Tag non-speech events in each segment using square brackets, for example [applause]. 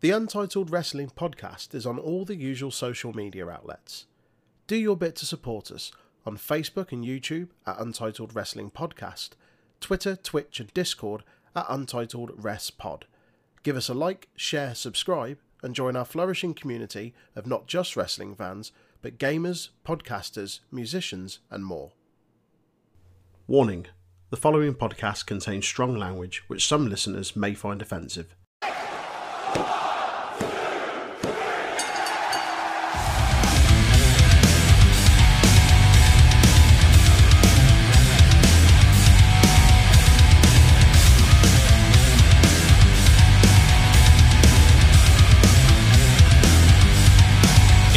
The Untitled Wrestling Podcast is on all the usual social media outlets. Do your bit to support us on Facebook and YouTube at Untitled Wrestling Podcast, Twitter, Twitch, and Discord at Untitled Res Pod. Give us a like, share, subscribe, and join our flourishing community of not just wrestling fans, but gamers, podcasters, musicians, and more. Warning the following podcast contains strong language which some listeners may find offensive.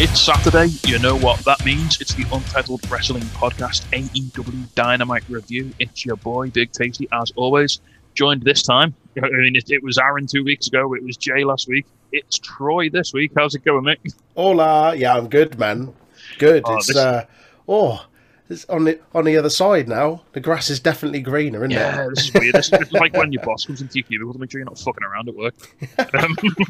It's Saturday. You know what that means. It's the Untitled Wrestling Podcast AEW Dynamite Review. It's your boy, Big Tasty, as always. Joined this time. [laughs] I mean, it, it was Aaron two weeks ago. It was Jay last week. It's Troy this week. How's it going, mate? Hola, yeah, I'm good, man. Good. Oh, it's this- uh, oh, on the on the other side now. The grass is definitely greener, isn't Yeah, it? this is weird. This is like when your boss comes into your cubicle to make sure you're not fucking around at work. [laughs] Um, [laughs]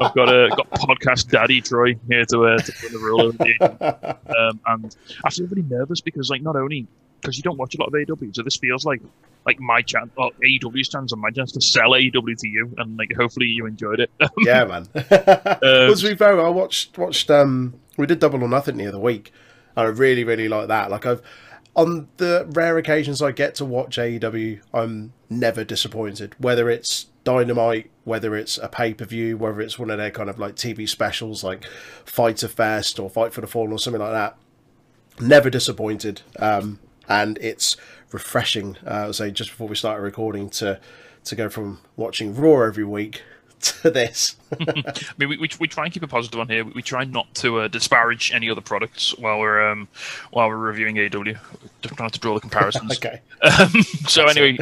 I've got a got podcast daddy Troy here to uh, to put the rule over the um, and I feel really nervous because like not only because you don't watch a lot of AEW, so this feels like like my chance, or AEW's chance, and my chance to sell AEW to you, and like hopefully you enjoyed it. [laughs] yeah, man. Uh, well, to be fair, I watched watched um we did Double or Nothing the other week. I really really like that. Like I've on the rare occasions I get to watch AEW, I'm never disappointed. Whether it's Dynamite, whether it's a pay per view, whether it's one of their kind of like TV specials like Fighter Fest or Fight for the Fallen or something like that. Never disappointed. Um, and it's refreshing. Uh, I would say just before we started recording to to go from watching Raw every week [laughs] to this. I mean, we, we, we try and keep it positive on here. We try not to uh, disparage any other products while we're um, while we're reviewing. Just trying to draw the comparisons. [laughs] okay. Um, so anyway,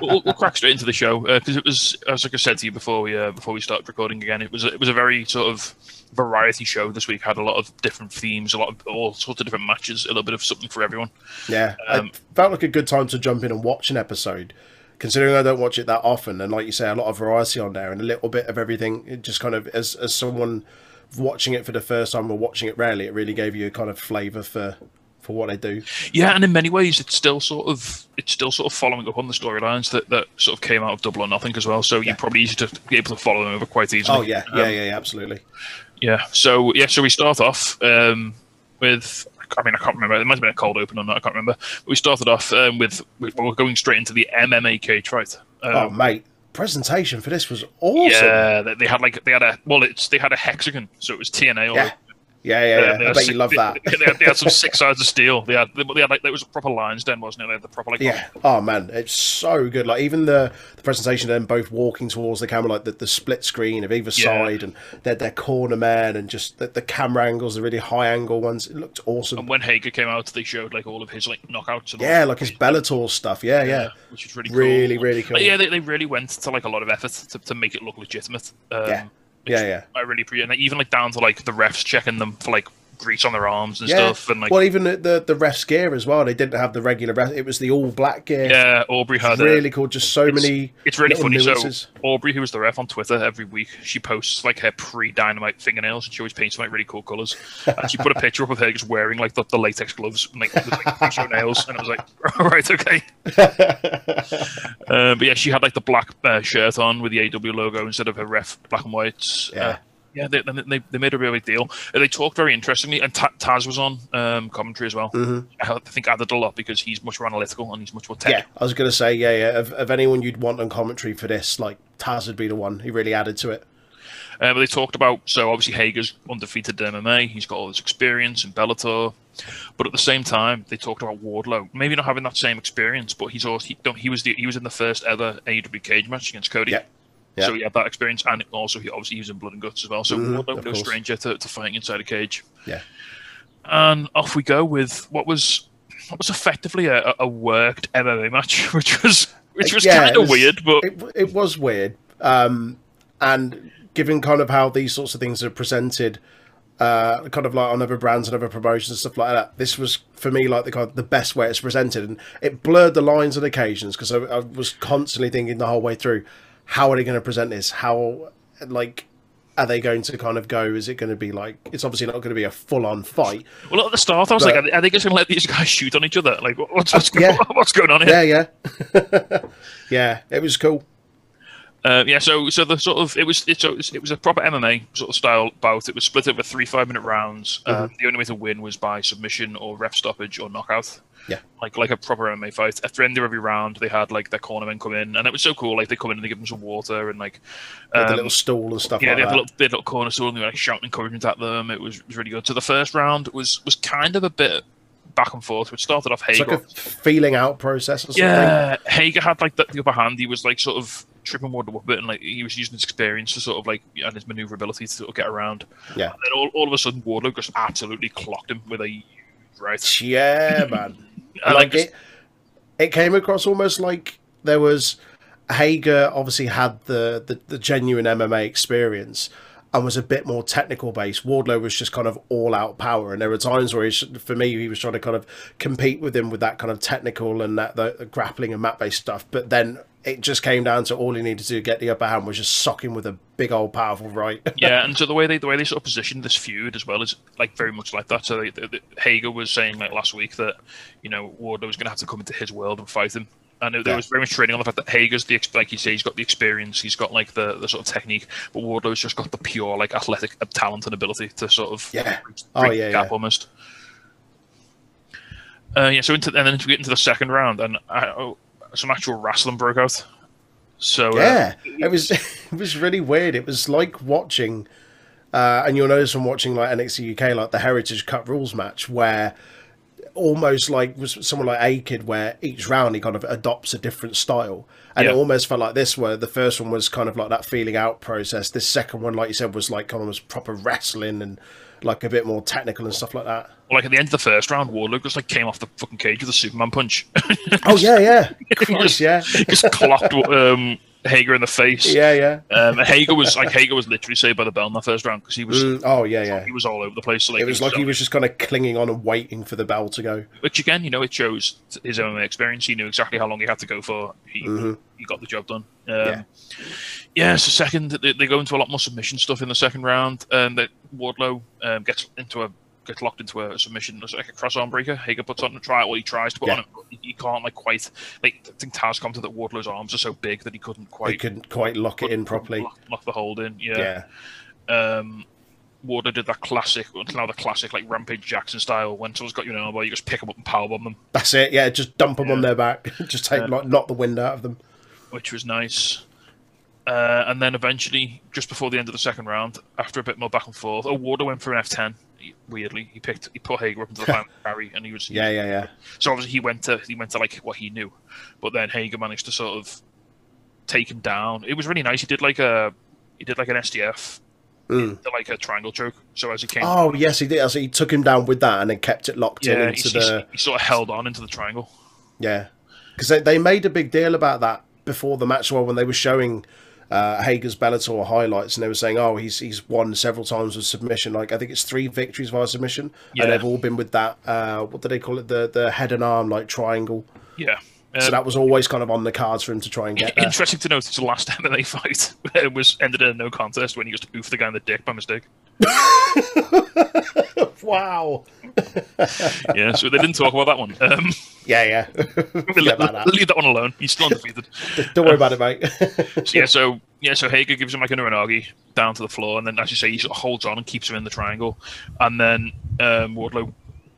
we'll, we'll crack straight into the show because it was, as like I said to you before we uh, before we started recording again, it was it was a very sort of variety show this week. Had a lot of different themes, a lot of all sorts of different matches, a little bit of something for everyone. Yeah, Um, it felt like a good time to jump in and watch an episode. Considering I don't watch it that often, and like you say, a lot of variety on there, and a little bit of everything. It just kind of, as as someone watching it for the first time or watching it rarely, it really gave you a kind of flavour for for what they do. Yeah, and in many ways, it's still sort of it's still sort of following up on the storylines that, that sort of came out of Double or Nothing as well. So you're probably easy to be able to follow them over quite easily. Oh yeah, yeah, yeah, yeah absolutely. Yeah. So yeah, so we start off um, with. I mean, I can't remember. It might have been a cold open or not. I can't remember. But we started off um, with we- we're going straight into the MMA cage fight. Um, oh mate, presentation for this was awesome. Yeah, they, they had like they had a well, it's they had a hexagon, so it was TNA. Yeah. Yeah, yeah. Yeah. they I bet you love that. [laughs] They, had, they had some six sides of steel. They had they, had like there was a proper lines then, wasn't it? They had the proper like Yeah. Oh man, it's so good. Like even the the presentation of them both walking towards the camera, like the, the split screen of either Yeah. side, and their their corner man, and just the, the camera angles, the really high angle ones. It looked awesome. And when Hager came out, they showed like all of his like knockouts. And yeah, like his Bellator stuff. Yeah, yeah. which is really Really, cool. really cool. But yeah, they, they really went to like a lot of effort to, to make it look legitimate. Um, Yeah. Yeah, yeah. I really appreciate. And like, even like down to like the refs checking them for like grease on their arms and Yeah. stuff, and like well, even the, the ref's gear as well. They didn't have the regular ref. It was the all black gear. yeah, Aubrey had really cool. Just so it's- many. It's really funny. nuances. So Aubrey, who was the ref on Twitter every week, she posts like her pre-dynamite fingernails, and she always paints them like really cool colors. And she put a [laughs] picture up of her just wearing like the, the latex gloves, and, like with like nails, and I was like, [laughs] all right, okay. [laughs] Uh, but yeah, she had like the black uh, shirt on with the AW logo instead of her ref black and white. Yeah. Uh, yeah, they, they, they made a real big deal. They talked very interestingly, and Taz was on um, commentary as well. Mhm. I think added a lot because he's much more analytical and he's much more tech. Yeah. I was gonna say yeah, yeah. Of, of anyone you'd want on commentary for this, like Taz would be the one. He really added to it. Uh, but they talked about so obviously Hager's undefeated in MMA. He's got all this experience in Bellator, but at the same time they talked about Wardlow maybe not having that same experience, but he's also he, he was the, he was in the first ever AEW cage match against Cody. Yeah. Yeah. So he had that experience, and also he obviously he was in Blood and Guts as well. So Wardlow of no stranger to, to fighting inside a cage. Yeah. And off we go with what was what was effectively a, a worked MMA match, [laughs] which was which was Yeah, kind of weird, but It, it was weird. Um, and given kind of how these sorts of things are presented, uh, kind of like on other brands and other promotions and stuff like that, this was for me like the kind of the best way it's presented, and it blurred the lines on occasions because I, I was constantly thinking the whole way through, how are they going to present this? How like are they going to kind of go? Is it going to be like it's obviously not going to be a full on fight? Well, at the start, I was But- like, are they, just going to let these guys shoot on each other? Like, what- what's what's, yeah. going, [laughs] what's going on here? Yeah, yeah, [laughs] yeah. It was cool. Uh, yeah, so so the sort of it was it, so it was it was a proper MMA sort of style bout. It was split over three five minute rounds. Um, the only way to win was by submission or ref stoppage or knockout. Yeah. like like a proper MMA fight. At the end of every round, they had like their cornermen come in, and it was so cool. Like they come in and they give them some water and like With the um, little stool and stuff yeah, like they had that. a little, they had a little corner stool and they were like shouting encouragement at them. It was, it was really good. So the first round was was kind of a bit back and forth. Which started off Hager. like a feeling out process or something. Yeah, Hager had like the, the upper hand. He was like sort of tripping Wardlow up a bit, and like he was using his experience to sort of like and his maneuverability to sort of get around. Yeah. And then all, all of a sudden, Wardlow just absolutely clocked him with a right. Yeah, man. And like like it, it came across almost like there was Hager obviously had the, the, the genuine MMA experience and was a bit more technical based. Wardlow was just kind of all out power, and there were times where he, for me, he was trying to kind of compete with him with that kind of technical and that the, the grappling and mat based stuff. But then it just came down to all he needed to do get the upper hand was just sock him with a big old powerful right. [laughs] yeah, and so the way they the way they sort of positioned this feud as well is like very much like that. So they, they, Hager was saying like last week that you know Wardlow was going to have to come into his world and fight him. And there Yeah. was very much training on the fact that Hager's the like you say he's got the experience, he's got like the, the sort of technique, but Wardlow's just got the pure like athletic uh, talent and ability to sort of Yeah. Oh, the yeah, gap yeah. almost. Uh, yeah, so into and then we get into the second round, and uh, oh, some actual wrestling broke out. So uh, Yeah, it was [laughs] it was really weird. It was like watching, uh, and you'll notice from watching like NXT UK, like the Heritage Cup rules match, where almost like was someone like A Kid, where each round he kind of adopts a different style, and Yeah. it almost felt like this, where the first one was kind of like that feeling out process. This second one, like you said, was like kind of was proper wrestling and like a bit more technical and stuff like that. Like at the end of the first round, Wardlow just like came off the fucking cage with a Superman punch. [laughs] Oh yeah, yeah, [laughs] Christ, yeah, just clocked um, Hager in the face. yeah, yeah. Um, Hager was like Hager was literally saved by the bell in that first round because he was Mm, oh yeah, yeah. he was all over the place. So, like, It was like he was just kind of clinging on and waiting for the bell to go. which again, you know, it shows his MMA experience. He knew exactly how long he had to go for. He Mhm. he got the job done. Um, Yeah. yeah. So second, they, they go into a lot more submission stuff in the second round, and that Wardlow um, gets into a gets locked into a submission, it's like a cross arm breaker. Hager puts on a try. Well, he tries to put Yeah. on it, but he- he can't like quite. Like I think Taz commented that Wardlow's arms are so big that he couldn't quite couldn't quite lock it in properly. Lock, lock the hold in. Yeah. yeah. um, Wardlow did that classic, now the classic like Rampage Jackson style. When someone's got you an elbow, you just pick them up and powerbomb them, That's it. Yeah, just dump them on their back. [laughs] just take Yeah. like knock the wind out of them. which was nice. Uh, and then eventually, just before the end of the second round, after a bit more back and forth, oh, Wardlow went for an F10. He- weirdly, he picked he put Hager up into the fireman's carry, and he was Yeah, yeah, yeah. So obviously he went to he went to like what he knew, but then Hager managed to sort of take him down. It was really nice. He did like a he did like an SDF, Mm. like a triangle choke. So as he came, Oh yes, he did. So he took him down with that and then kept it locked in into he, the he sort of held on into the triangle. yeah, because they, they made a big deal about that before the match. Well, when they were showing uh, Hager's Bellator highlights, and they were saying, "Oh, he's he's won several times with submission. Like I think it's three victories via submission, Yeah. and they've all been with that. Uh, what do they call it? The the head and arm like triangle. Yeah. So Um, that was always kind of on the cards for him to try and get there. Interesting to note, the last [laughs] MMA fight [laughs] it was ended in a no contest when he just oofed the guy in the dick by mistake. [laughs] wow. [laughs] Yeah, so they didn't talk about that one. Um, Yeah, yeah. [laughs] About that. leave that one alone. He's still undefeated. Don't worry about it, mate. [laughs] So, yeah, so yeah, so Hager gives him like an uranage down to the floor, and then as you say, he sort of holds on and keeps him in the triangle, and then um, Wardlow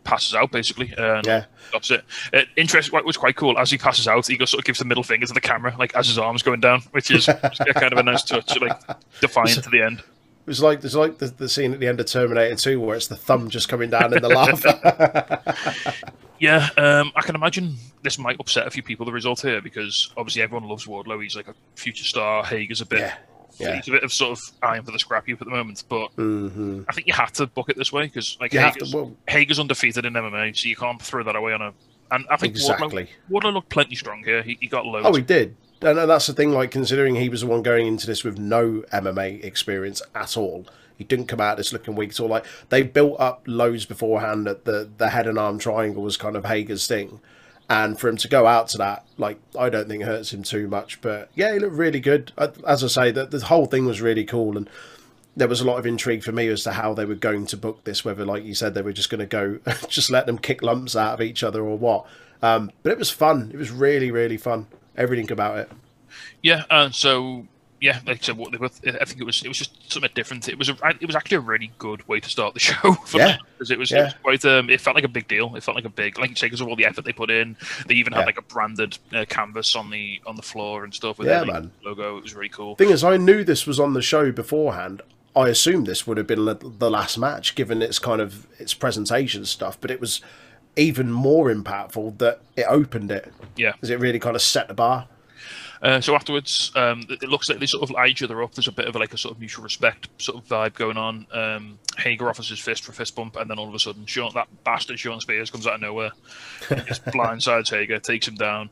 passes out basically. And Yeah. stops it. Uh, interest what was quite cool as he passes out, he goes sort of gives the middle finger to the camera, like as his arm's going down, which is kind of a nice touch, like defiant to the end. It was like there's like the, the scene at the end of Terminator 2 where it's the thumb just coming down in the lava. [laughs] Yeah, um, I can imagine this might upset a few people. The result here because obviously everyone loves Wardlow. He's like a future star. Hager's a bit. Yeah, yeah. He's a bit of sort of eyeing for the scrap heap at the moment, but hmm I think you have to book it this way because like You have Hager's, to, well, undefeated in MMA, so you can't throw that away on a. And I think exactly. Wardlow, Wardlow looked plenty strong here. He, he got loads. Oh, he did. And that's the thing, like, considering he was the one going into this with no MMA experience at all, he didn't come out this looking weak at all. Like, they built up loads beforehand that the, the head and arm triangle was kind of Hager's thing. And for him to go out to that, like, I don't think it hurts him too much. But yeah, he looked really good. As I say, that the whole thing was really cool. And there was a lot of intrigue for me as to how they were going to book this, whether, like you said, they were just going to go, [laughs] just let them kick lumps out of each other or what. Um, but it was fun. It was really, really fun. Everything about it. Yeah, and uh, so yeah, like I said, what they were, I think it was it was just something different. It was a, it was actually a really good way to start the [laughs] show. yeah, because it was, yeah. it was quite um, it felt like a big deal. It felt like a big, like you say, because of all the effort they put in. They even had yeah. like a branded uh, canvas on the on the floor and stuff with yeah, their man. logo. It was really cool. Thing is, I knew this was on the show beforehand. I assumed this would have been the last match, given its kind of its presentation stuff. But it was even more impactful that it opened it. Yeah, because it really kind of set the bar. Uh, so afterwards, um, it looks like they sort of eye each other up. There's a bit of like a sort of mutual respect sort of vibe going on. Um, Hager offers his fist for a fist bump, and then all of a sudden, Shawn, that bastard Shawn Spears comes out of nowhere, [laughs] just blindsides Hager, takes him down.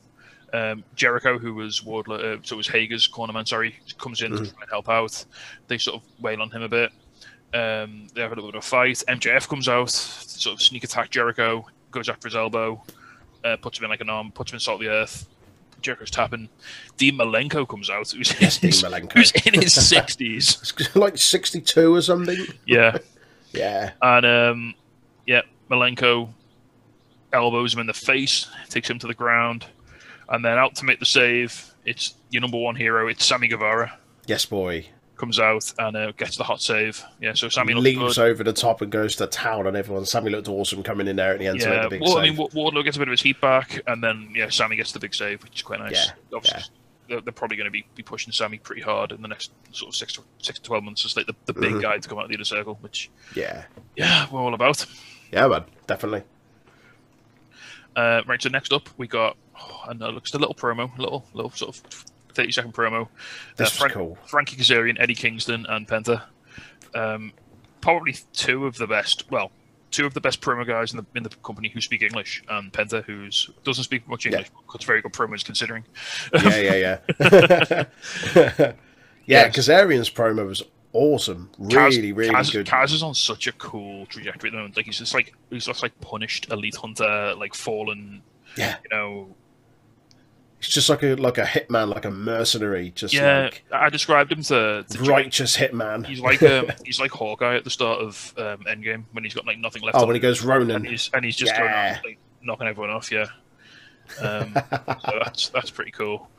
Um, Jericho, who was Wardlow, uh, so was Hager's cornerman, sorry, comes in mm-hmm. to try and help out. They sort of wail on him a bit. Um, they have a little bit of a fight. MJF comes out, sort of sneak attack Jericho, goes after his elbow, uh, puts him in like an arm, puts him in salt of the earth. Jericho's tapping. Dean Malenko comes out, who's, yes, who's, who's in his [laughs] sixties, [laughs] like sixty-two or something. Yeah, [laughs] yeah, and um, yeah, Malenko elbows him in the face, takes him to the ground, and then out to make the save. It's your number one hero. It's Sammy Guevara. Yes, boy comes out and uh, gets the hot save. Yeah, so Sammy leaps over the top and goes to town on everyone. Sammy looked awesome coming in there at the end yeah, to make the big well, save. I mean, Wardlow gets a bit of his heat back, and then yeah, Sammy gets the big save, which is quite nice. Yeah, Obviously, yeah. They're, they're, probably going to be, be pushing Sammy pretty hard in the next sort of six to six to twelve months. It's like the, the big mm-hmm. guy to come out of the inner circle, which yeah, yeah, we're all about. Yeah, man, definitely. Uh, right, so next up we got, oh, and uh, looks a little promo, a little little sort of 30 second promo. This uh, Frank, cool. Frankie Kazarian, Eddie Kingston, and Penta. Um, probably two of the best. Well, two of the best promo guys in the in the company who speak English, and Penta, who doesn't speak much English, yeah. but cuts very good promos considering. Yeah, yeah, yeah. [laughs] [laughs] yeah, yes. Kazarian's promo was awesome. Really, Kaz, really Kaz, good. Kaz is on such a cool trajectory at the moment. Like he's just like he's just like punished elite hunter, like fallen. Yeah. You know, He's just like a like a hitman, like a mercenary. Just yeah, like I described him to, to righteous hitman. He's like um, [laughs] he's like Hawkeye at the start of um, Endgame when he's got like nothing left. Oh, when he goes Ronin, and he's and he's just yeah. like, knocking everyone off. Yeah, um, [laughs] so that's that's pretty cool.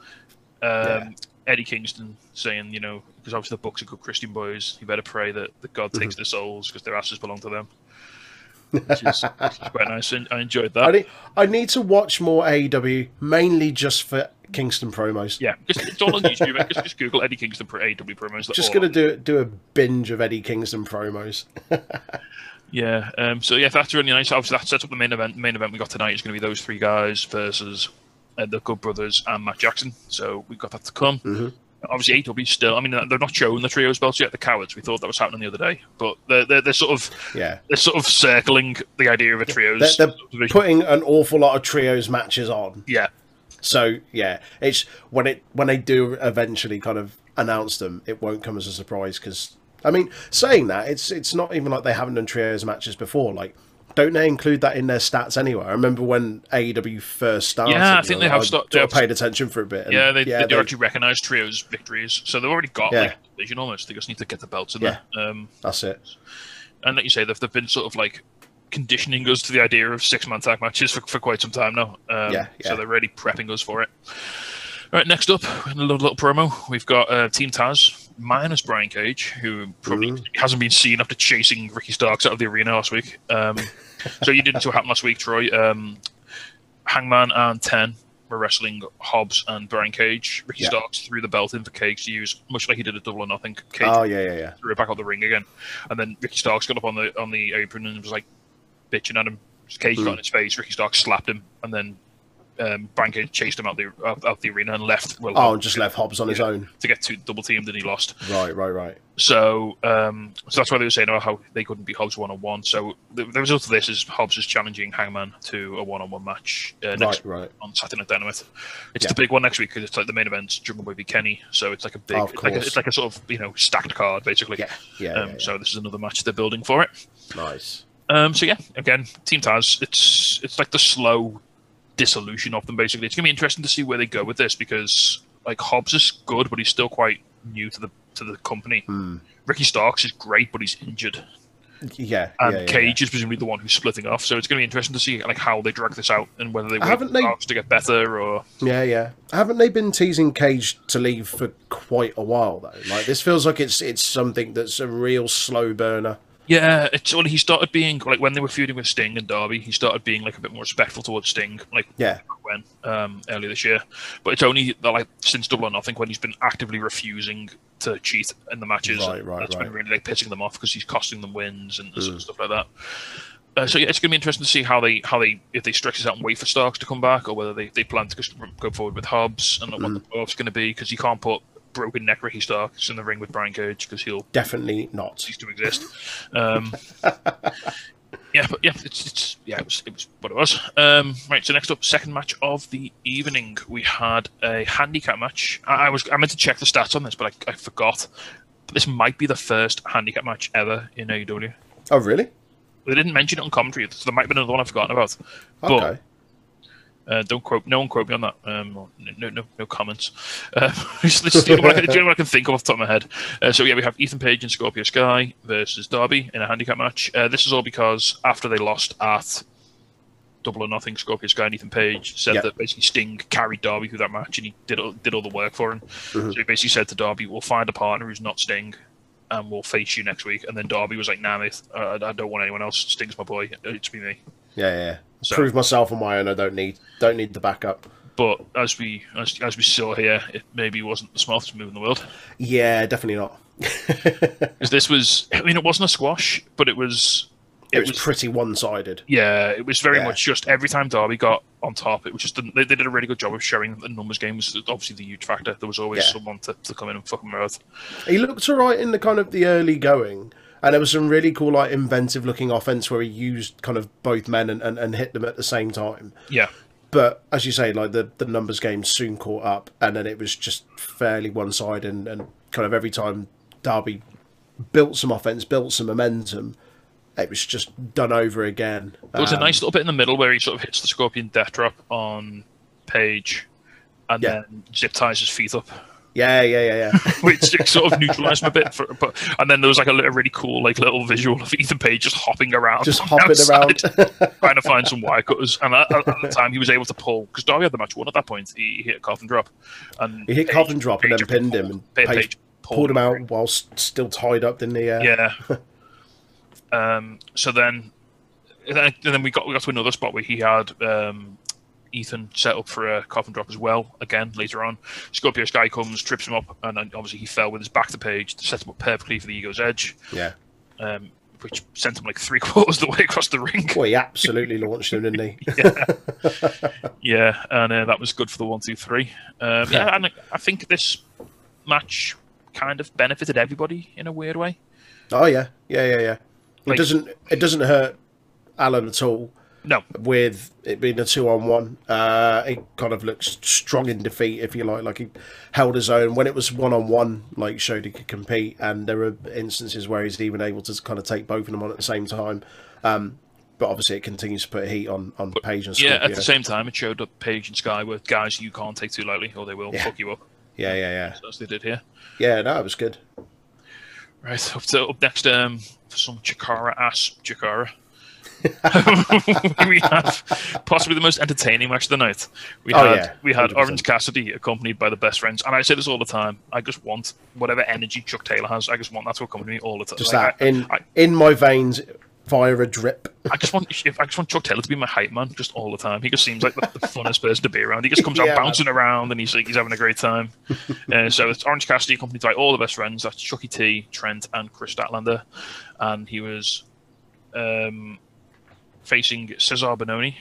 Um, yeah. Eddie Kingston saying, you know, because obviously the Bucks are good Christian boys. You better pray that, that God takes mm-hmm. their souls because their asses belong to them which is, quite nice. I enjoyed that. I need, I need to watch more AEW, mainly just for Kingston promos. Yeah, just, it's all on YouTube. just, just Google Eddie Kingston for AEW promos. Just gonna do do a binge of Eddie Kingston promos. [laughs] yeah. Um, so yeah, that's really nice. Obviously, that sets up the main event. The main event we got tonight is going to be those three guys versus uh, the Good Brothers and Matt Jackson. So we've got that to come. Mm-hmm obviously AW still. I mean, they're not showing the trios belts yet. The cowards. We thought that was happening the other day, but they're they're, they're sort of yeah they're sort of circling the idea of a trios. They're, they're putting an awful lot of trios matches on. Yeah. So yeah, it's when it when they do eventually kind of announce them, it won't come as a surprise because I mean, saying that it's it's not even like they haven't done trios matches before. Like don't they include that in their stats anyway? I remember when AEW first started. Yeah, I think they have started. They paid attention for a bit. And, yeah, they, yeah, they do they, actually recognise trios victories, so they've already got yeah. like division almost. They just need to get the belts in yeah, there. Um, that's it. And like you say, they've, they've been sort of like conditioning us to the idea of six man tag matches for, for quite some time now. Um, yeah, yeah, So they're really prepping us for it. All right, next up, a little, little promo. We've got uh, Team Taz minus Brian Cage, who probably mm. hasn't been seen after chasing Ricky Starks out of the arena last week. Um, so you didn't see what happened last week, Troy. Um, Hangman and Ten were wrestling Hobbs and Brian Cage. Ricky yeah. Starks threw the belt in for Cage to use, much like he did a double or nothing. Cage oh yeah, yeah, yeah. Threw it back out the ring again, and then Ricky Starks got up on the on the apron and was like bitching at him. Cage mm. got in his face. Ricky Starks slapped him, and then um, chased him out the out, out, the arena and left. Well, oh, and just left Hobbs on yeah, his own to get to double teamed, and he lost. Right, right, right. So, um, so that's why they were saying about how they couldn't be Hobbs one on one. So the, the, result of this is Hobbs is challenging Hangman to a one on one match uh, next right, right. on Saturday Night Dynamite. It's yeah. the big one next week because it's like the main event, Jungle v Kenny. So it's like a big, oh, it's, like a, it's, like a, sort of you know stacked card basically. Yeah, yeah, um, yeah, yeah. So this is another match they're building for it. Nice. Um, so yeah, again, Team Taz. It's it's like the slow dissolution of them. Basically, it's gonna be interesting to see where they go with this because like Hobbs is good, but he's still quite new to the to the company. Hmm. Ricky Starks is great, but he's injured, Yeah, and yeah, yeah, Cage is presumably the one who's splitting off. So it's gonna be interesting to see like how they drag this out and whether they Haven't they to get better or yeah, yeah. Haven't they been teasing Cage to leave for quite a while though? Like this feels like it's it's something that's a real slow burner. Yeah, it's well, he started being like when they were feuding with Sting and Darby, he started being like a bit more respectful towards Sting, like Yeah, when um, earlier this year. But it's only like since Double or Nothing when he's been actively refusing to cheat in the matches. Right, right, That's been really like pissing them off because he's costing them wins and of stuff like that. Uh, so yeah, it's going to be interesting to see how they how they if they stretch this out and wait for Starks to come back, or whether they, they plan to go forward with Hobbs and what the playoffs going to be because you can't put broken neck Ricky Starks in the ring with Brian Cage because he'll definitely not. cease to exist. Um, [laughs] yeah, but yeah, it's, it's yeah, it was it was what it was. Um, right, so next up, second match of the evening, we had a handicap match. I, I was I meant to check the stats on this, but I, I forgot. This might be the first handicap match ever in AEW. Oh really? They didn't mention it on commentary, so there might have been another one I've forgotten about. But Okay. Uh, don't quote, no one quote me on that. Um, no, no, no comments. Uh, let's let's do what I can, do what I can think of off the top of my head. Uh, so yeah, we have Ethan Page and Scorpio Sky versus Darby in a handicap match. Uh, this is all because after they lost at Double or Nothing, Scorpio Sky and Ethan Page said Yeah. that basically Sting carried Darby through that match and he did all, did all the work for him. Mm-hmm. So he basically said to Darby, "We'll find a partner who's not Sting." And we'll face you next week. And then Darby was like, "Nah, mate, uh, I don't want anyone else. Sting's my boy. It's be me." Yeah, yeah. So- Prove myself on my own. I don't need don't need the backup. But as we as, as we saw here, it maybe wasn't the smartest move in the world. Yeah, definitely not. [laughs] Because this was, I mean, it wasn't a squash, but it was, It was pretty one sided. yeah, it was very Yeah. much just every time Darby got on top, it was just they, they did a really good job of showing that the numbers game was obviously the huge factor. There was always Yeah. someone to, to come in and fuck them out. He looked alright in the kind of the early going, and there was some really cool, like inventive looking offense where he used kind of both men and, and, and hit them at the same time. Yeah, But as you say, like the, the numbers game soon caught up, and then it was just fairly one sided, and, and kind of every time Darby built some offense, built some momentum, it was just done over again. there was a Um, nice little bit in the middle where he sort of hits the Scorpion Death Drop on Page, and Yeah. then zip ties his feet up. Yeah, yeah, yeah, yeah. [laughs] which sort of neutralised him a bit. For, but and then there was like a, little, really cool like little visual of Ethan Page just hopping around, just hopping outside, around. [laughs] trying to find some wire cutters. And at, at the time, he was able to pull because Darby had the match won at that point. He, he hit a coffin drop, and he hit Page- Coffin drop and then pinned him, and Page Page pulled him out whilst still tied up, in the he? Yeah. [laughs] Um. So then, and then then we got we got to another spot where he had um, Ethan set up for a coffin drop as well. Again later on, Scorpio Sky comes, trips him up, and then obviously he fell with his back to Page to set him up perfectly for the Ego's Edge. yeah. um, which sent him like three [laughs] quarters of the way across the ring. Well, he absolutely launched him, didn't he? [laughs] Yeah, yeah, and uh, that was good for the one, two, three. Um, yeah, and I think this match kind of benefited everybody in a weird way. Oh yeah, yeah, yeah, yeah. It doesn't it doesn't hurt Allin at all No, with it being a two on one. Uh, he kind of looks strong in defeat, if you like. Like he held his own when it was one on one. Like showed he could compete, and there were instances where he's even able to kind of take both of them on at the same time. Um, but obviously, it continues to put heat on on Page and Sky. yeah. At the same time, it showed that Page and Sky were guys you can't take too lightly, or they will Yeah. fuck you up. yeah, yeah, yeah, As they did here. yeah. No, it was good. Right up to up next, um, for some Chikara ass Chikara. [laughs] we have possibly the most entertaining match of the night. We Oh, had yeah, we had 100%. Orange Cassidy accompanied by the best friends, and I say this all the time. I just want whatever energy Chuck Taylor has. I just want that to accompany me all the time. Just Like, that in I, in my veins via a drip. I just want if I just want Chuck Taylor to be my hype man just all the time. He just seems like the, the funnest person to be around. He just comes [laughs] out Yeah, man. bouncing around and he's like he's having a great time. [laughs] uh, so it's Orange Cassidy accompanied by all the best friends. That's Chucky T, Trent, and Kris Statlander, and he was um, facing Cezar Bononi,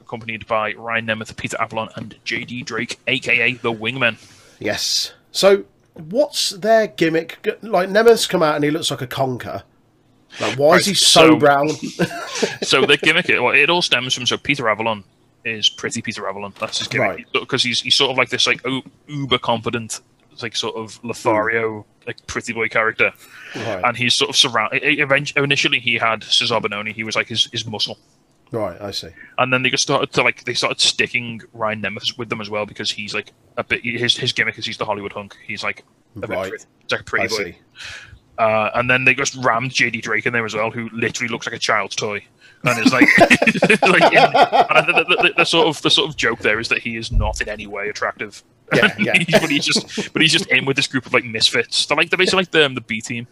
accompanied by Ryan Nemeth, Peter Avalon, and JD Drake, aka the Wingmen. Yes. So, what's their gimmick? Like, Nemeth's come out and he looks like a conker. Like, why is he so, so- brown? [laughs] so the gimmick, well, it all stems from so Peter Avalon is pretty Peter Avalon. That's his gimmick because he's he's sort of like this like uber confident, like sort of Lothario like pretty boy character, right. and he's sort of surrounded. Eventually, initially he had Cezar Bononi. He was like his his muscle, Right, I see. and then they just started to like they started sticking Ryan Nemeth with them as well because he's like a bit his his gimmick is he's the Hollywood hunk. He's like a bit Right. pretty, like a pretty I boy. see. Uh, and then they just rammed JD Drake in there as well, who literally looks like a child's toy. And it's like, [laughs] like in, [laughs] and the, the, the, the sort of the sort of joke there is that he is not in any way attractive. Yeah, [laughs] yeah. But he's just but he's just in with this group of like misfits. They're like they're basically like the um, the B team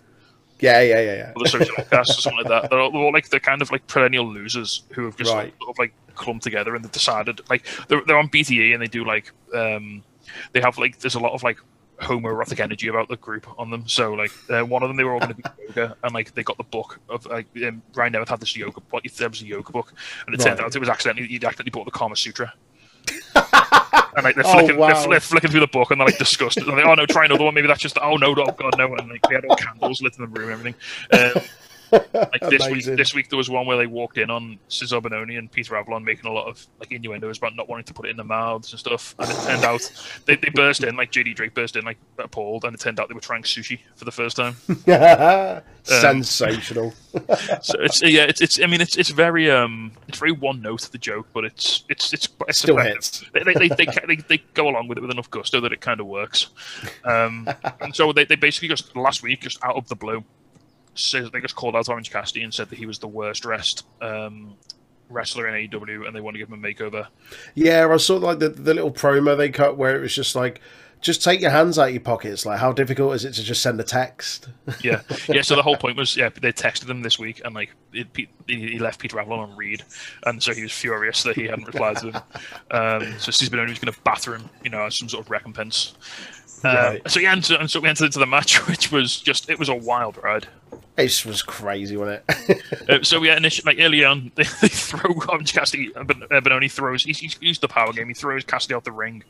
Yeah, yeah, yeah, yeah. or the social outcasts or something like that. They're all, they're all like they're kind of like perennial losers who have just Right. sort of like clumped together and they've decided like they're they're on BTE and they do like um they have like there's a lot of like homoerotic energy about the group on them. So like uh, one of them they were all going to do yoga and like they got the book of like um, Ryan Nemeth had this yoga book. There was a yoga book and it turned out it was accidentally he'd accidentally bought the Kama Sutra. And like they're Oh, flicking, wow. they're, they're flicking through the book and they're like disgusted. And they're like, oh no, try another one. Maybe that's just oh no, oh god no. And like they had all candles lit in the room and everything. Um, like this week, this week there was one where they walked in on Cezar Bononi and Peter Avalon making a lot of like innuendos about not wanting to put it in their mouths and stuff. And it turned out [laughs] they, they burst in like JD Drake burst in like appalled, and it turned out they were trying sushi for the first time. [laughs] Sensational. [laughs] So it's yeah, it's, it's I mean it's it's very um it's very one note the joke, but it's it's it's, it's Still effective. hits. They, they, they, they, they, they go along with it with enough gusto that it kind of works. Um, and so they, they basically just last week, just out of the blue, says they just called out Orange Cassidy and said that he was the worst dressed um, wrestler in AEW, and they want to give him a makeover. Yeah, I saw like the, the little promo they cut where it was just like, just take your hands out of your pockets. Like, how difficult is it to just send a text? [laughs] Yeah, yeah. So the whole point was, yeah, they texted him this week, and like it, Pete- he left Peter Avalon on read, and so he was furious that he hadn't replied to him. [laughs] Um, so Steve Benoni was going to batter him, you know, as some sort of recompense. Uh, Right. So yeah, and so, and so we entered into the match, [laughs] which was just it was a wild ride. It was crazy, wasn't it? Uh, [laughs] so yeah, initially, like early on, they, [laughs] they throw Orange Cassidy. uh, Ben- uh, Bononi throws. He's, he's used the power game. He throws Cassidy out the ring,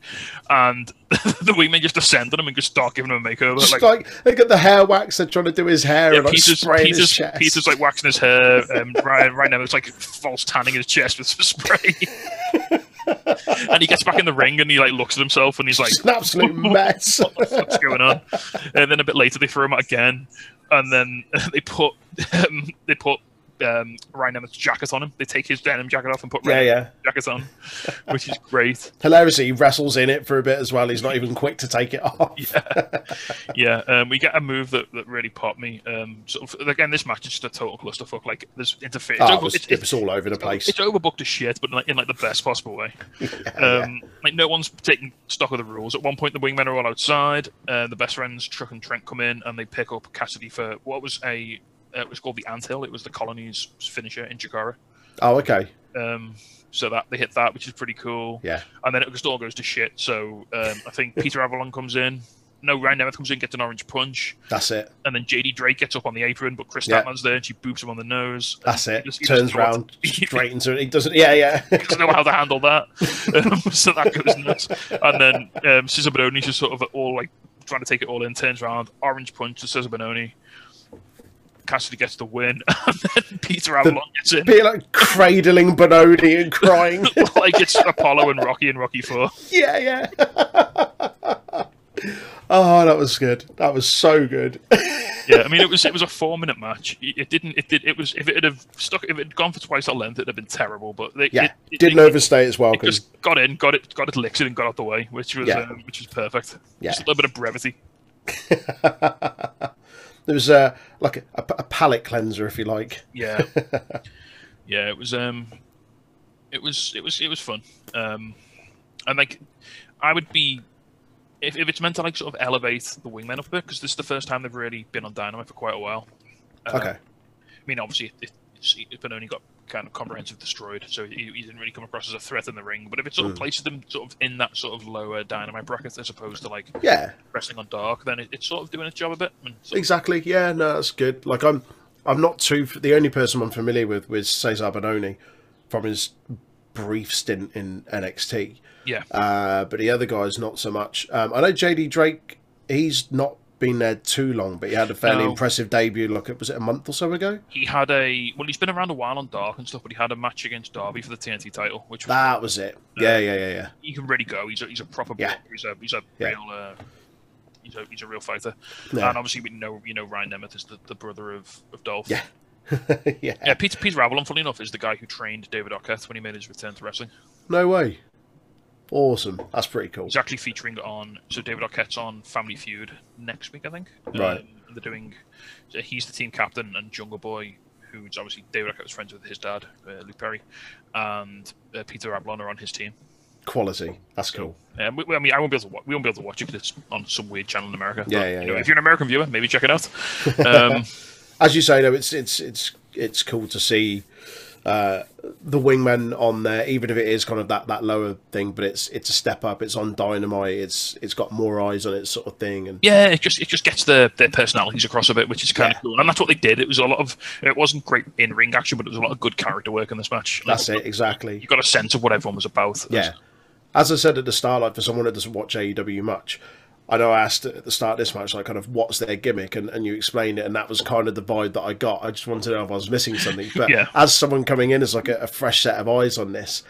and [laughs] the wingmen just descend on him and just start giving him a makeover. just like, like, they got the hair wax, they're trying to do his hair yeah, and like Peter's, chest. Peter's like waxing his hair. Um, Ryan, Ryan Evans like false tanning his chest with some spray. and he gets back in the ring and he like looks at himself and he's like, It's an absolute mess. what the fuck's going on? And then a bit later they throw him out again, and then [laughs] they put um, [laughs] they put um, Ryan Nemeth jacket on him. They take his denim jacket off and put yeah, Ryan yeah. Nemeth's jacket on, [laughs] which is great. Hilariously, he wrestles in it for a bit as well. He's not even quick to take it off. [laughs] Yeah, um, we get a move that, that really popped me. Um, sort of again, this match is just a total clusterfuck. Like there's interference. Oh, It's it, was, it's- it was all over the place. It's overbooked as shit, but in like, in like the best possible way. [laughs] Um, Like no one's taking stock of the rules. At one point, the wingmen are all outside. Uh, the best friends Chuck and Trent come in, and they pick up Cassidy for what was a uh, it was called the Anthill. It was the colony's finisher in Chikara. Oh, okay. Um, so that they hit that, which is pretty cool. Yeah. And then it just all goes to shit. So um, I think [laughs] Peter Avalon comes in. No, Ryan Nemeth comes in, gets an orange punch, That's it. and then JD Drake gets up on the apron, but Chris Yeah. Statman's there, and she boops him on the nose. That's it. He just- he Turns throws- round [laughs] straight into it. He doesn't. Yeah, yeah. [laughs] He doesn't know how to handle that. Um, so that goes nuts. And then um, Cezar Bononi's just sort of all like trying to take it all in, turns around, orange punch to Cezar Bononi. Cassidy gets the win, [laughs] and then Peter Avalon gets in Be like cradling Bononi and crying. [laughs] like it's Apollo and Rocky and Rocky Four. yeah, yeah. [laughs] oh, that was good. That was so good. Yeah, I mean it was it was a four minute match. It didn't it did it was if it had stuck if it had gone for twice that length it'd have been terrible. But they, Yeah, it, it, didn't it, overstay as well it just got in, got it, got it licks in, and got out the way, which was Yeah. um, which was perfect. Yeah. Just a little bit of brevity. There was uh, like a, a, a palate cleanser, if you like. Yeah, [laughs] yeah. It was um, it was it was it was fun. Um, and like, I would be if, if it's meant to like sort of elevate the wingmen up a bit because this is the first time they've really been on Dynamite for quite a while. Um, Okay. I mean, obviously, it, it's, it's been only got kind of comprehensive destroyed, so he, he didn't really come across as a threat in the ring. But if it sort of Mm. places them sort of in that sort of lower Dynamite bracket as opposed to like Yeah, wrestling on Dark, then it, it's sort of doing its job a bit. Sort of- exactly. Yeah, no, that's good. Like I'm, I'm not too. The only person I'm familiar with was Cezar Bononi from his brief stint in NXT. yeah, Uh, but the other guys not so much. Um, I know JD Drake. He's not been there too long, but he had a fairly No. impressive debut. Look, it was it a month or so ago. he had a well, he's been around a while on Dark and stuff, but he had a match against Darby for the TNT title, which was That was it. Yeah, yeah, yeah, yeah. he can really go. He's a, he's a proper Yeah. yeah. he's a he's a Yeah. real uh, he's a he's a real fighter. Yeah. And obviously we know you know Ryan Nemeth is the, the brother of, of Dolph. Yeah. [laughs] yeah. Yeah, Peter Peter Avalon, funny enough, is the guy who trained David Arquette when he made his return to wrestling. No way. Awesome. That's pretty cool. He's actually featuring on so David Arquette's on Family Feud next week, I think. Right. Um, they're doing. So he's the team captain, and Jungle Boy, who's obviously David Arquette was friends with his dad, uh, Luke Perry, and uh, Peter Avalon are on his team. Quality. That's cool. Um, we, we- I mean, I won't be able to. Wa- we won't be able to watch it because it's on some weird channel in America. Yeah, but, yeah, you know, yeah. If you're an American viewer, maybe check it out. [laughs] Um, As you say, though, it's it's it's it's cool to see uh, the wingman on there, even if it is kind of that, that lower thing. But it's it's a step up. It's on dynamite. It's it's got more eyes on it, sort of thing. And yeah, it just it just gets their, their personalities across a bit, which is kind Yeah. of cool. And that's what they did. It was a lot of. It wasn't great in ring action, but it was a lot of good character work in this match. Like, that's it exactly. You got a sense of what everyone was about. Yeah. As I said at the start, like for someone that doesn't watch AEW much, I know I asked at the start of this match, like kind of what's their gimmick, and, and you explained it, and that was kind of the vibe that I got. I just wanted to know if I was missing something. But [laughs] Yeah. as someone coming in as like a, a fresh set of eyes on this,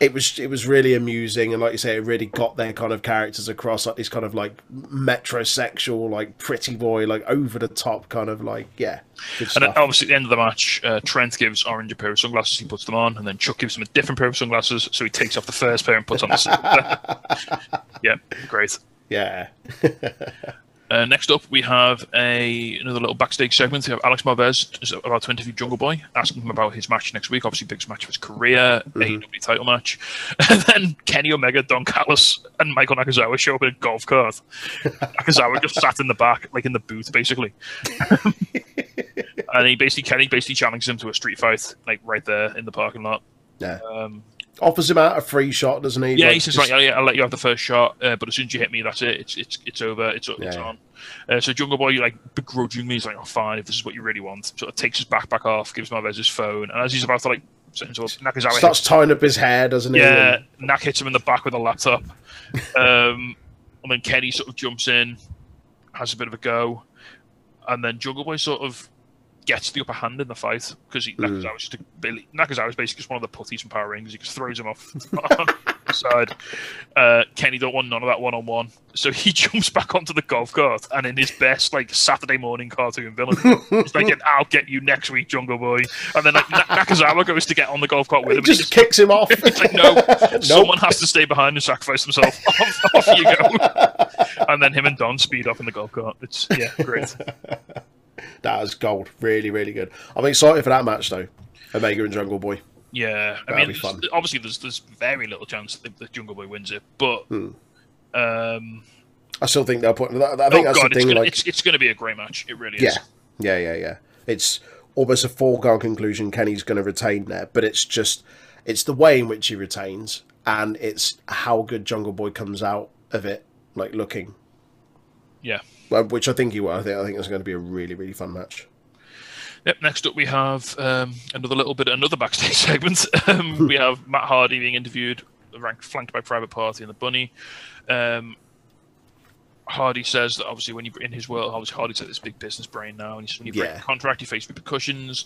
it was it was really amusing, and like you say, it really got their kind of characters across, like this kind of like metrosexual, like pretty boy, like over the top kind of like yeah, And then obviously at the end of the match, uh, Trent gives Orange a pair of sunglasses. He puts them on, and then Chuck gives him a different pair of sunglasses. So he takes off the first pair and puts on the second. [laughs] yeah, great. Yeah, [laughs] Uh, next up, we have a another little backstage segment. We have Alex Marvez about to interview Jungle Boy, asking him about his match next week. Obviously, biggest match of his career, AEW title match. [laughs] And then Kenny Omega, Don Callis, and Michael Nakazawa show up in a golf cart. [laughs] Nakazawa just sat in the back, like in the booth, basically. and he basically Kenny basically challenges him to a street fight, like right there in the parking lot. yeah. Um, Offers him out a free shot, doesn't he? yeah, Like, he says just- like, yeah, I'll let you have the first shot, uh, but as soon as you hit me, that's it. It's it's it's over. It's it's Yeah. on. Uh, so Jungle Boy, like begrudgingly, he's like, "Oh, fine. If this is what you really want," sort of takes his backpack off, gives Marvez his phone, and as he's about to like, Nakazawa, starts hits, tying up his hair, doesn't he? yeah, And- Nak hits him in the back with a laptop, [laughs] um, and then Kenny sort of jumps in, has a bit of a go, and then Jungle Boy sort of gets the upper hand in the fight because Mm. Nakazawa's just a, Nakazawa's basically just one of the putties from Power Rangers. He just throws him off [laughs] [laughs] the side. Uh, Kenny don't want none of that one on one, so he [laughs] jumps back onto the golf cart and in his best like Saturday morning cartoon villain, he's like, "I'll get you next week, Jungle Boy," and then like Na- Nakazawa goes to get on the golf cart with He him. and just kicks him off. it's like no, someone has to stay behind and sacrifice themselves. off, off you go. and then him and Don speed off in the golf cart. It's yeah, great. [laughs] That was gold. Really, really good. I'm excited for that match though. Omega and Jungle Boy. Yeah, I That'll mean, be fun. there's- obviously, there's there's very little chance that the Jungle Boy wins it, but Hmm. um, I still think they'll put. I think oh that's god, the it's thing. gonna, like, it's it's going to be a great match. It really is. yeah, yeah, yeah, yeah. It's almost a foregone conclusion. Kenny's going to retain there, but it's just it's the way in which he retains, and it's how good Jungle Boy comes out of it, like looking. Yeah. Which I think he will. I think I think it's going to be a really, really fun match. Yep. Next up, we have um, another little bit, another backstage [laughs] segment. Um, we have Matt Hardy being interviewed, ranked, flanked by Private Party and the Bunny. Um, Hardy says that obviously when you in his world, obviously Hardy's got this big business brain now, and he says when you break Yeah. a contract, you face repercussions.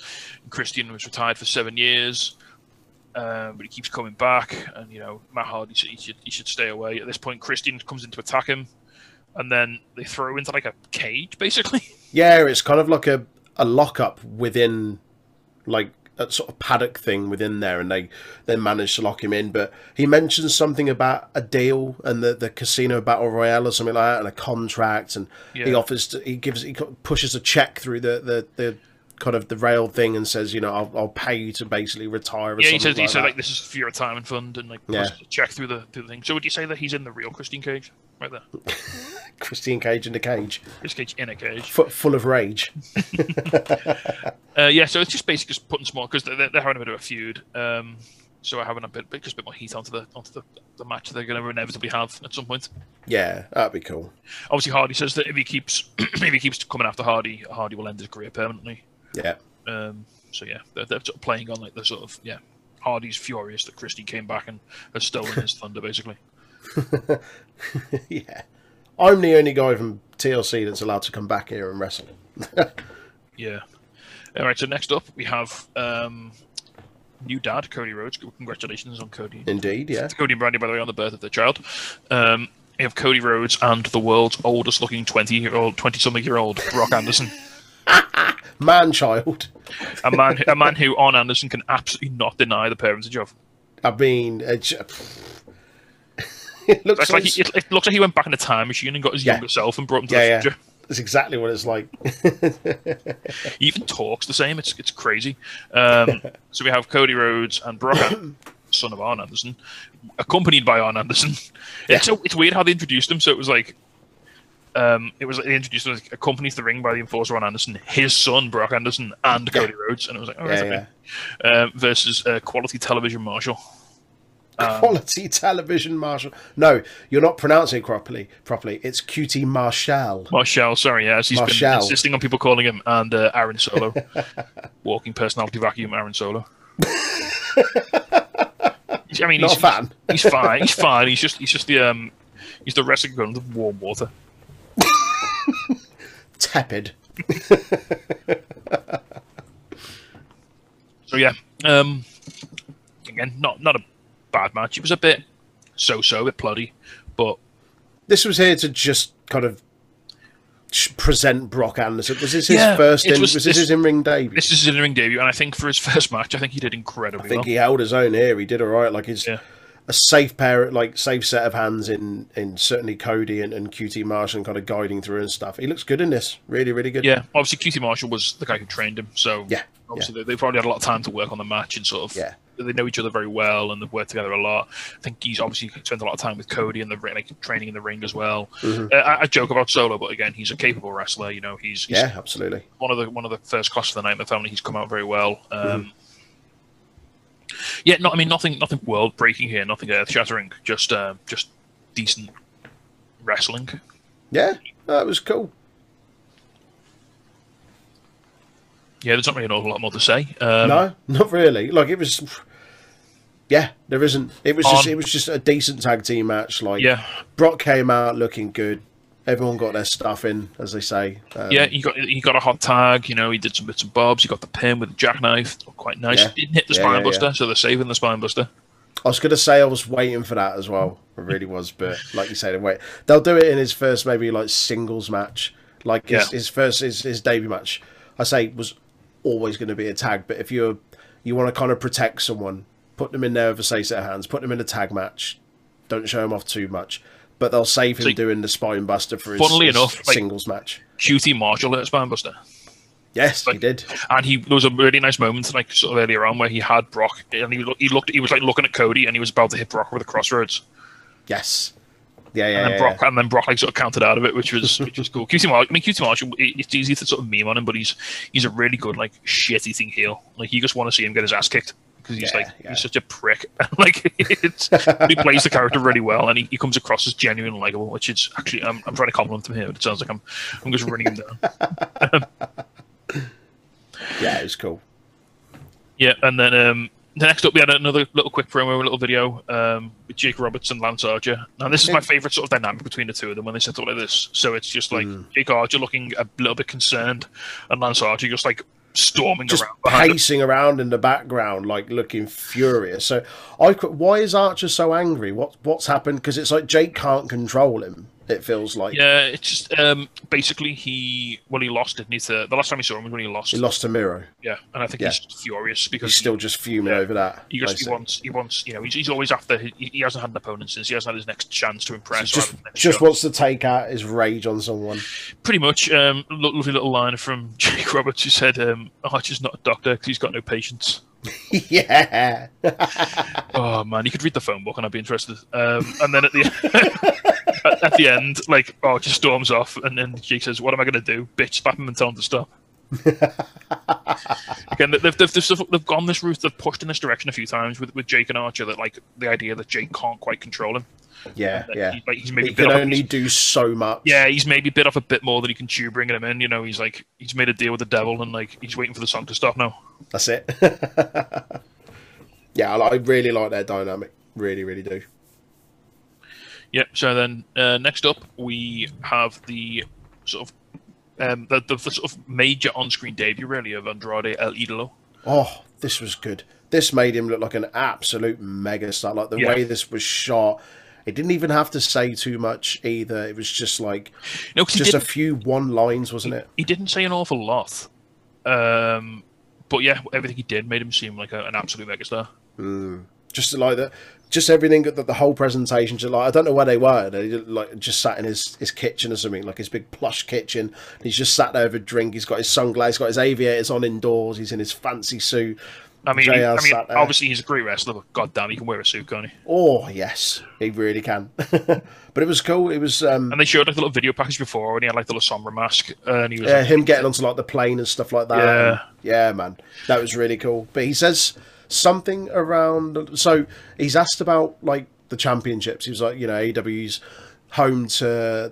Christian was retired for seven years, um, but he keeps coming back, and you know Matt Hardy said he should he should stay away. At this point, Christian comes in to attack him, and then they throw into like a cage, basically. [laughs] Yeah, it's kind of like a a lockup within, like a sort of paddock thing within there, and they then manage to lock him in. But he mentions something about a deal and the the casino battle royale or something like that, and a contract, and he offers to, he gives he pushes a check through the the the kind of the rail thing and says, you know, I'll, I'll pay you to basically retire. Or Yeah, he says he said like this is for your retirement fund and like Yeah. check through the through the thing. So would you say that he's in the real Christian Cage right there? [laughs] Christian Cage in the cage, Chris Cage in a cage. fu- full of rage. [laughs] [laughs] Uh, yeah, so it's just basically just putting small because they're, they're having a bit of a feud. Um, so having a bit, bit just a bit more heat onto the onto the, the match they're going to inevitably have at some point. Yeah, that'd be cool. Obviously, Hardy says that if he keeps [clears throat] if he keeps coming after Hardy, Hardy will end his career permanently. Yeah. Um, so yeah, they're, they're sort of playing on like the sort of yeah. Hardy's furious that Christie came back and has stolen his [laughs] thunder, basically. [laughs] yeah. I'm the only guy from TLC that's allowed to come back here and wrestle. [laughs] Yeah. All right. So next up, we have um, new dad, Cody Rhodes. Congratulations on Cody. Indeed, yeah. Cody and Brandi, by the way, on the birth of their child. Um, we have Cody Rhodes and the world's oldest looking 20 year old, 20 something year old Brock Anderson. Man child. A man, a man who Arn Anderson can absolutely not deny the parentage of. I mean, it, [laughs] it looks It's like he, it, it looks like he went back in a time machine and got his Yeah. younger self and brought him to Yeah, the yeah. future. That's exactly what it's like. [laughs] He even talks the same. It's it's crazy. Um, [laughs] so we have Cody Rhodes and Brock, son of Arn Anderson, accompanied by Arn Anderson. It's so, it's weird how they introduced him. So it was like. Um, it was they introduced him as accompanied to the ring by the enforcer Arn Anderson, his son Brock Anderson, and Cody Rhodes, and it was like, oh, Yeah, okay. Um, versus uh, Quality Television Marshall. Um, Quality television, Marshall. No, you're not pronouncing it properly. Properly, it's QT Marshall. Marshall, sorry, yeah, as he's been insisting on people calling him, and uh, Aaron Solo, [laughs] walking personality vacuum, Aaron Solo. [laughs] I mean, Not he's, a fan. he's fine. He's fine. He's just, he's just the, um, he's the wrestling equivalent of warm water. Tepid. [laughs] So yeah, um, again, not not a bad match. It was a bit so-so, a bit ploddy, but This was here to just kind of present Brock Anderson. Was this his Yeah, first? In, was- was, this- this his in-ring debut? this is his in-ring debut, and I think for his first match, I think he did incredibly well. I think well. he held his own here. He did all right. Like his Yeah. A safe pair, like safe set of hands in in certainly Cody and, and QT Marshall, and kind of guiding through and stuff. He looks good in this. Really, really good. Yeah, obviously QT Marshall was the guy who trained him, so Yeah, obviously they, they've probably had a lot of time to work on the match and sort of Yeah. they know each other very well and they've worked together a lot. I think he's obviously spent a lot of time with Cody and the ring, like training in the ring as well. Mm-hmm. Uh, I, I joke about Solo, but again, he's a capable wrestler. You know, he's, he's Yeah, absolutely. one of the one of the first class of the night in the family. He's come out very well. Um, Mm-hmm. Yeah, no, I mean nothing, nothing world breaking here, nothing earth shattering, just uh, just decent wrestling. Yeah, that was cool. Yeah, there's not really an awful lot more to say. Um, no, [laughs] not really. Like it was. Yeah, there isn't. It was just it was just a decent tag team match. Like Yeah, Brock came out looking good. Everyone got their stuff in, as they say. Um, Yeah, he got he got a hot tag. You know, he did some bits and bobs. He got the pin with the jackknife, quite nice. Yeah. Didn't hit the Yeah, spine yeah, buster, so they're saving the spine buster. I was gonna say I was waiting for that as well. I really was, but like you say, they wait. They'll do it in his first maybe like singles match, like his, his first his, his debut match. I say was always going to be a tag, but if you're you want to kind of protect someone, put them in there with a safe set of hands, put them in a tag match. Don't show him off too much, but they'll save him So- doing the spine buster for his, Funnily his enough, like- singles match. QT Marshall at spine buster, Yes, he did. and he there was a really nice moment like sort of earlier on where he had Brock and he looked he looked he was like looking at Cody and he was about to hit Brock with a crossroads, Yes. Yeah, yeah. and then yeah, Brock and then Brock like sort of counted out of it, which was which was [laughs] cool. QT Marshall, I mean QT Marshall, it's easy to sort of meme on him, but he's he's a really good like shit eating heel. Like you just want to see him get his ass kicked. Because he's Yeah, like yeah. he's such a prick, [laughs] like it's, he plays the character really well, and he, he comes across as genuine and likable. Which is actually I'm, I'm trying to compliment him here, but it sounds like I'm I'm just running him down. [laughs] yeah, it was cool. Yeah, and then um, the next up we had another little quick promo, a little video um, with Jake Roberts and Lance Archer. Now this is my [laughs] favorite sort of dynamic between the two of them when they set up like this. So it's just like Mm. Jake Archer looking a little bit concerned, and Lance Archer just like storming just around him. pacing around in the background, like looking furious. So, I could, why is Archer so angry? What what's happened? Because it's like Jake can't control him. It feels like Yeah, it's just um, basically he well he lost didn't he? To, the last time he saw him was when he lost. he lost to Miro. Yeah, and I think Yeah. he's furious because He's still just fuming Yeah. over that. He just he wants he wants you know he's, he's always after he, he hasn't had an opponent since he hasn't had his next chance to impress. just next just shot. wants to take out his rage on someone. pretty much um, lo- lovely little line from [laughs] Jake Roberts who said um, Archer's not a doctor because he's got no patience. [laughs] yeah, [laughs] Oh man, you could read the phone book and I'd be interested. Um, and then at the at, at the end, like oh, Archer storms off and then Jake says, "What am I going to do? Bitch, slap him and tell him to stop." [laughs] Again, they've, they've, they've, they've gone this route. They've pushed in this direction a few times with, with Jake and Archer. That like the idea that Jake can't quite control him. yeah, yeah. he- like he's maybe He can only do so much. Yeah, he's maybe bit off a bit more than he can chew bringing him in. You know, he's like he's made a deal with the devil and like he's waiting for the song to stop now. that's it. [laughs] yeah, I, I really like their dynamic. Really, really do. Yep. So then uh, next up we have the sort of um, the, the, the sort of major on-screen debut really of Andrade El Idolo. Oh, this was good. This made him look like an absolute mega star. Like the Yeah. way this was shot, it didn't even have to say too much either. It was just like No, he just a few one lines, wasn't it? he didn't say an awful lot. Um, but yeah, everything he did made him seem like a, an absolute megastar. just like that, just everything that the whole presentation. Just like I don't know where they were. They like just sat in his, his kitchen or something, like his big plush kitchen. He's just sat there with a drink. He's got his sunglasses, got his aviators on indoors. He's in his fancy suit. I mean, JR I mean, obviously he's a great wrestler, but goddamn, he can wear a suit, can't he? Oh yes, he really can. [laughs] but it was cool. It was um, And they showed like the little video package before and he had like the little Sombra mask, and he was yeah, like, him getting onto like the plane and stuff like that. Yeah. yeah, man, that was really cool. But he says something around. So he's asked about like the championships. He was like, you know, AW's home to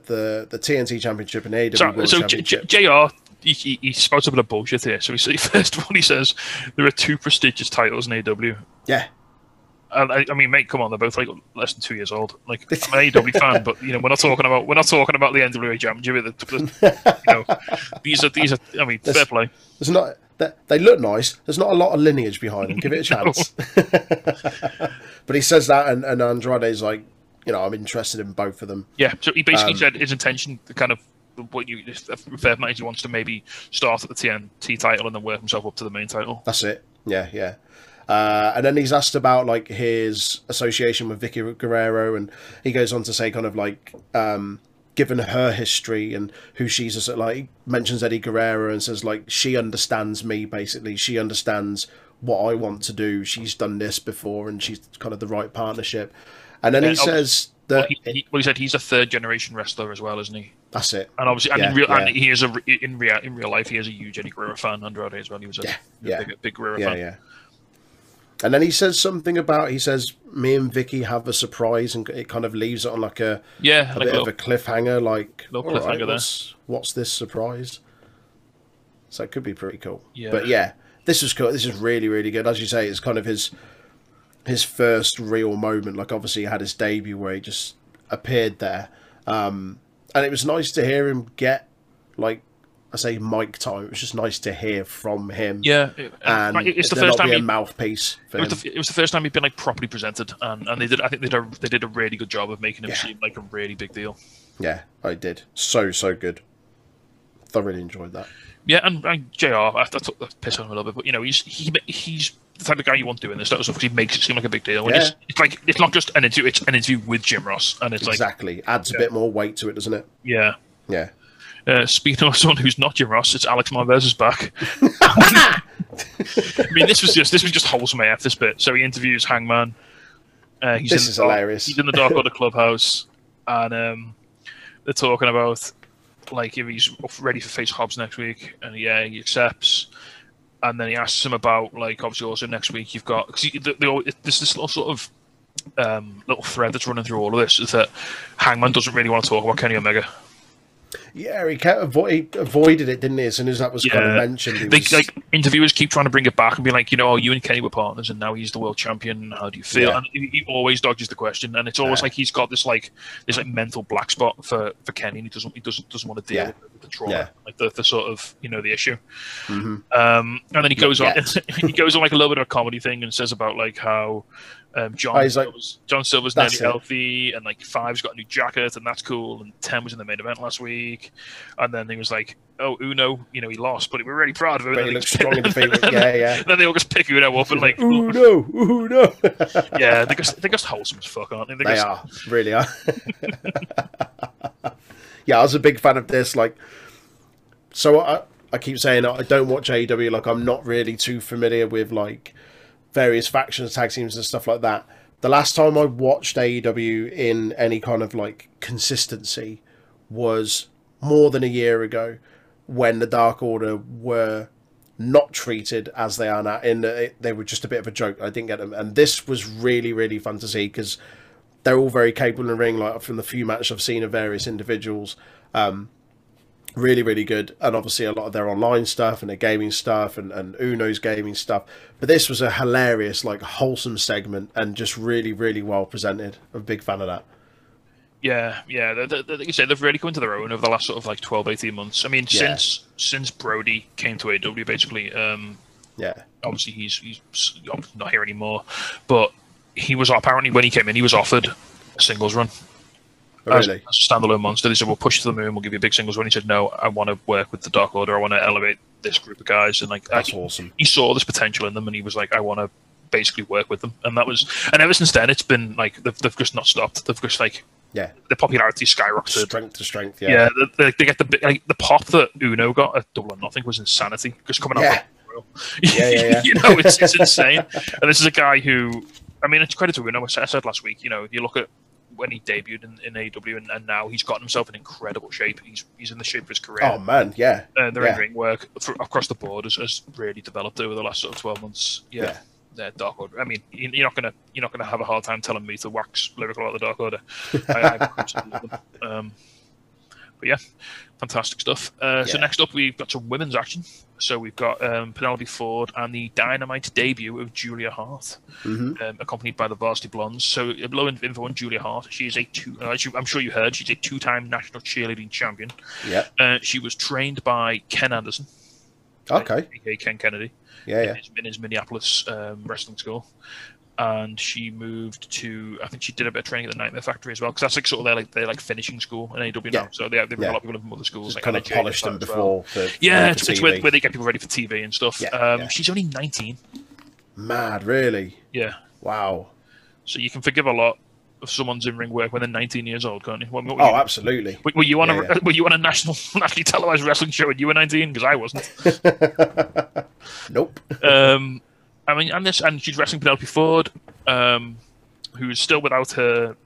the the TNT Championship and AW So, World so Championship. J- JR, he, he, he spouts a bit of bullshit here. So he, [laughs] first of all, he says there are two prestigious titles in AW. yeah, And I, I mean, mate, come on, they're both like less than two years old. Like [laughs] I'm an AW fan, but you know, we're not talking about we're not talking about the NWA Championship. The, the, you know, these are these are. I mean, fair play. there's not. They, they look nice. There's not a lot of lineage behind them. Give it a [laughs] chance. [laughs] but he says that, and, and Andrade's like, you know, I'm interested in both of them. Yeah. So he basically Um, said his intention, the kind of what you fair night, he wants to maybe start at the TNT title and then work himself up to the main title. That's it. Yeah, yeah. Uh, and then he's asked about like his association with Vickie Guerrero, and he goes on to say kind of like, um, given her history and who she's as like he mentions Eddie Guerrero and says like she understands me basically. She understands what I want to do. She's done this before, and she's kind of the right partnership. And then Yeah, he says Well that he, he, well, he said he's a third generation wrestler as well, isn't he? that's it. And obviously, and, Yeah, in real, yeah. and he is a in real in real life, he is a huge Eddie Guerrero fan. Andrade as well. He was a, Yeah, a big, big Guerrero Yeah, fan. yeah. And then he says something about he says me and Vickie have a surprise, and it kind of leaves it on like a Yeah, a like bit a of a cliffhanger, like little cliffhanger there. what's, what's this surprise? So it could be pretty cool. Yeah. But yeah, this was cool. This is really, really good. As you say, it's kind of his his first real moment. Like obviously, he had his debut where he just appeared there, um, and it was nice to hear him get like I say mic time. It was just nice to hear from him. yeah. it- And it's the first time he, a mouthpiece it was, the, it was the first time he'd been like properly presented, and, and they did. I think they did a they did a really good job of making him Yeah. seem like a really big deal. Yeah, I did. So so good. Thoroughly enjoyed that. Yeah, and, and JR I, I took the piss on him a little bit, but you know he's he, he's the type of guy you want doing this sort of stuff because he makes it seem like a big deal. Yeah. it's, it's like it's not just an interview; it's an interview with Jim Ross, and it's like exactly. Adds a bit more weight to it, doesn't it? yeah. Yeah. Uh, speaking of someone who's not Jim Ross, it's Alex Marvez is back. [laughs] I mean, this was just this was just wholesome AF. This bit. So he interviews Hangman. Uh, he's This in is the dark, hilarious. He's in the Dark [laughs] Order clubhouse, and um, they're talking about like if he's ready for face Hobbs next week, and yeah, he accepts. And then he asks him about like obviously also next week you've got because there's this little sort of um, little thread that's running through all of this is that Hangman doesn't really want to talk about Kenny Omega. Yeah, he kept avo- he avoided it, didn't he? As soon as that was kind of Yeah. mentioned, they was, like interviewers keep trying to bring it back and be like, you know, oh, you and Kenny were partners, and now he's the world champion. How do you feel? Yeah. And he, he always dodges the question, and it's almost Yeah. like he's got this like this like mental black spot for for Kenny, and he doesn't he doesn't doesn't want to deal Yeah. with the trauma, Yeah. like the, the sort of you know the issue. Mhm. Um, and then he goes on [laughs] he goes on like a little bit of a comedy thing and says about like how. Um, John Oh, he's like- Silver's, John Silver's nearly it. healthy, and like Five's got a new jacket, and that's cool. And Ten was in the main event last week, and then he was like, "Oh, Uno, you know, he lost, but we're really proud of him." but he then looks strong in [laughs] the feet. Yeah, yeah. [laughs] then they all just pick Uno up and like, Ooh no, ooh no. yeah, they're just, they're just wholesome as fuck, aren't they? They're They just- are, really are. [laughs] yeah, I was a big fan of this. Like, so I, I keep saying I don't watch AEW. Like, I'm not really too familiar with like various factions, tag teams, and stuff like that. The last time I watched AEW in any kind of like consistency was more than a year ago, when the Dark Order were not treated as they are now. In the, they were just a bit of a joke. I didn't get them, and this was really really fun to see because they're all very capable in the ring. Like from the few matches I've seen of various individuals, um, really really good. And obviously a lot of their online stuff and their gaming stuff and and Uno's gaming stuff. But this was a hilarious, like wholesome segment and just really really well presented. I'm a big fan of that. Yeah, yeah. They, they, they, like you say, they've really come into their own over the last sort of like 12, 18 months. I mean, Yeah. since since Brodie came to AW, basically, um, Yeah, obviously he's he's not here anymore, but he was apparently when he came in, he was offered a singles run. as, really. as a standalone monster. They said, "We'll push to the moon. We'll give you a big singles run." He said, "No, I want to work with the Dark Order. I want to elevate this group of guys, and like That's I- awesome. he saw this potential in them, and he was like, I want to basically work with them, and that was, and ever since then, it's been like they've, they've just not stopped. They've just like Yeah. the popularity skyrocketed. Strength to strength. Yeah. Yeah, they, they get the like the pop that Uno got at Double or Nothing was insanity. Just coming Yeah. out. Yeah, yeah, yeah. [laughs] you know, it's, it's insane. And this is a guy who, I mean, it's credit to Uno. I said I said last week, you know, if you look at when he debuted in, in AW and, and now he's gotten himself in incredible shape. He's he's in the shape of his career. Oh man. Yeah. uh, the yeah. ring work for, across the board has, has really developed over the last sort of twelve months. Yeah, Yeah. Yeah. Dark Order. I mean, you- you're not gonna you're not gonna have a hard time telling me to wax lyrical about the Dark Order. I, I [laughs] absolutely love them. Um, but yeah, fantastic stuff. Uh, So next up, we've got some women's action. So we've got um, Penelope Ford and the Dynamite debut of Julia Hart, hmm um, accompanied by the Varsity Blondes. So uh, below info on Julia Hart, she is a two. Uh, as you, I'm sure you heard, she's a two-time national cheerleading champion. Yeah. Uh, she was trained by Ken Anderson, Okay. Ken Kennedy, Yeah. in, Yeah. his, in his Minneapolis um, wrestling school. And she moved to, I think she did a bit of training at the Nightmare Factory as well, because that's like sort of their like their like finishing school in AW Yeah. now. So they have, they've got Yeah. a lot of people from other schools. Like kind of polished them well. before. For, Yeah, it's, it's where, where they get people ready for TV and stuff. Yeah, um, yeah. She's only 19. Mad. Really. Yeah. Wow. So you can forgive a lot of someone's in ring work when they're 19 years old, can't you? What, what Oh, you, absolutely. were- were you on Yeah, a [laughs] were you on a national [laughs] nationally televised wrestling show when you were 19? Because I wasn't. [laughs] nope. [laughs] um, I mean, and this, and she's wrestling Penelope Ford, um, who is still without her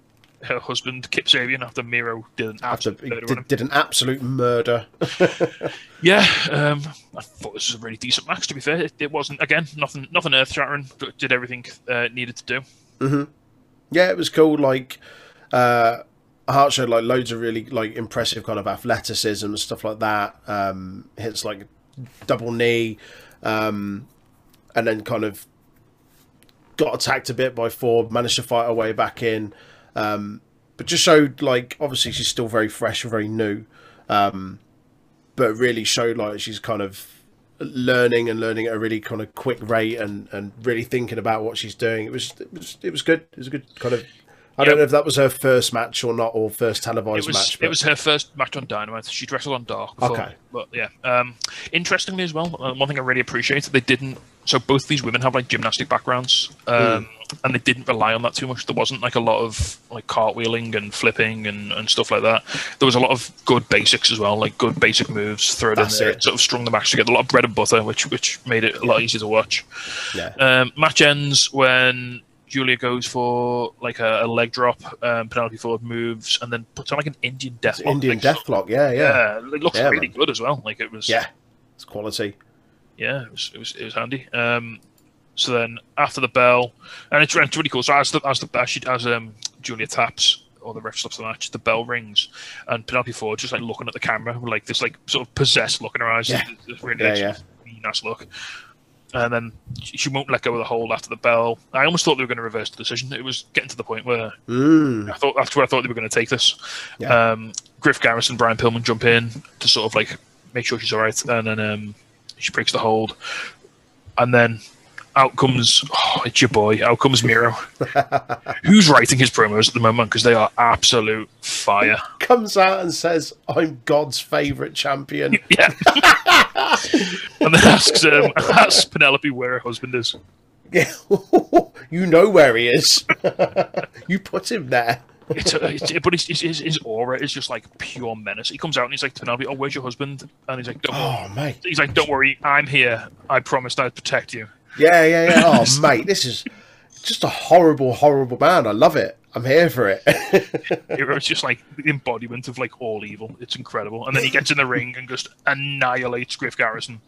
her husband Kip Sabian after Miro did an absolute murder did, did an absolute murder. [laughs] Yeah, um, I thought this was a really decent match. To be fair, it, it wasn't again nothing nothing earth shattering, but did everything uh, needed to do. hmm Yeah, it was cool. Like, uh, Hart showed like loads of really like impressive kind of athleticism and stuff like that. Um, hits like double knee, um, and then kind of got attacked a bit by Ford. Managed to fight her way back in, um, but just showed like obviously she's still very fresh and very new, um, but really showed like she's kind of learning and learning at a really kind of quick rate and, and really thinking about what she's doing. It was it was it was good. It was a good kind of. I don't know if that was her first match or not, or first It televised was match. But it was her first match on Dynamite. She'd wrestled on Dark before, Okay. but yeah. Um, interestingly as well, uh, one thing I really appreciate they didn't. So both these women have like gymnastic backgrounds, um, and they didn't rely on that too much. There wasn't like a lot of like cartwheeling and flipping and, and stuff like that. There was a lot of good basics as well, like good basic moves thrown That's in there. it. Sort of strung the match together. A lot of bread and butter, which which made it a lot easier to watch. yeah, Um, match ends when Julia goes for like a, a leg drop. Um, Penelope Ford moves and then puts on like an Indian death. It's Indian Deathlock. Yeah, yeah, Yeah, it looks Yeah, really man. good as well. Like it was. yeah. It's quality. yeah, it was it was, it was handy. Um, so then after the bell, and it's, it's really cool. So as the as the as, she, as um Julia taps or the ref stops the match, the bell rings, and Penelope Ford just like looking at the camera with like this like sort of possessed look in her eyes. Yeah. It's- it's really, Yeah, yeah. nice look. And then she won't let go of the hold after the bell. I almost thought they were going to reverse the decision. It was getting to the point where Mm. I thought that's where I thought they were going to take this. Yeah. Um, Griff Garrison, Brian Pillman jump in to sort of like make sure she's all right, and then um, she breaks the hold, and then out comes oh, it's your boy. Out comes Miro, [laughs] who's writing his promos at the moment because they are absolute fire. Comes out and says, "I'm God's favorite champion." [laughs] Yeah, [laughs] and then asks um, asks Penelope where her husband is. Yeah, you know where he is. you put him there. It's, a, it's but his, his, his his aura is just like pure menace. He comes out and he's like Penelope, "Oh, where's your husband?" And he's like, "Don't worry." Oh mate. He's like, "Don't worry, I'm here. I promised I'd protect you." Yeah, yeah, yeah. Oh [laughs] mate, this is just a horrible, horrible man. I love it. I'm here for it. [laughs] It's just like the embodiment of like all evil. It's incredible. And then he gets in the ring and just annihilates Griff Garrison.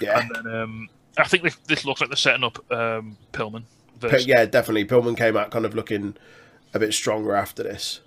yeah. And then um, I think this, this looks like they're setting up um, Pillman. Versus- yeah, definitely. Pillman came out kind of looking a bit stronger after this.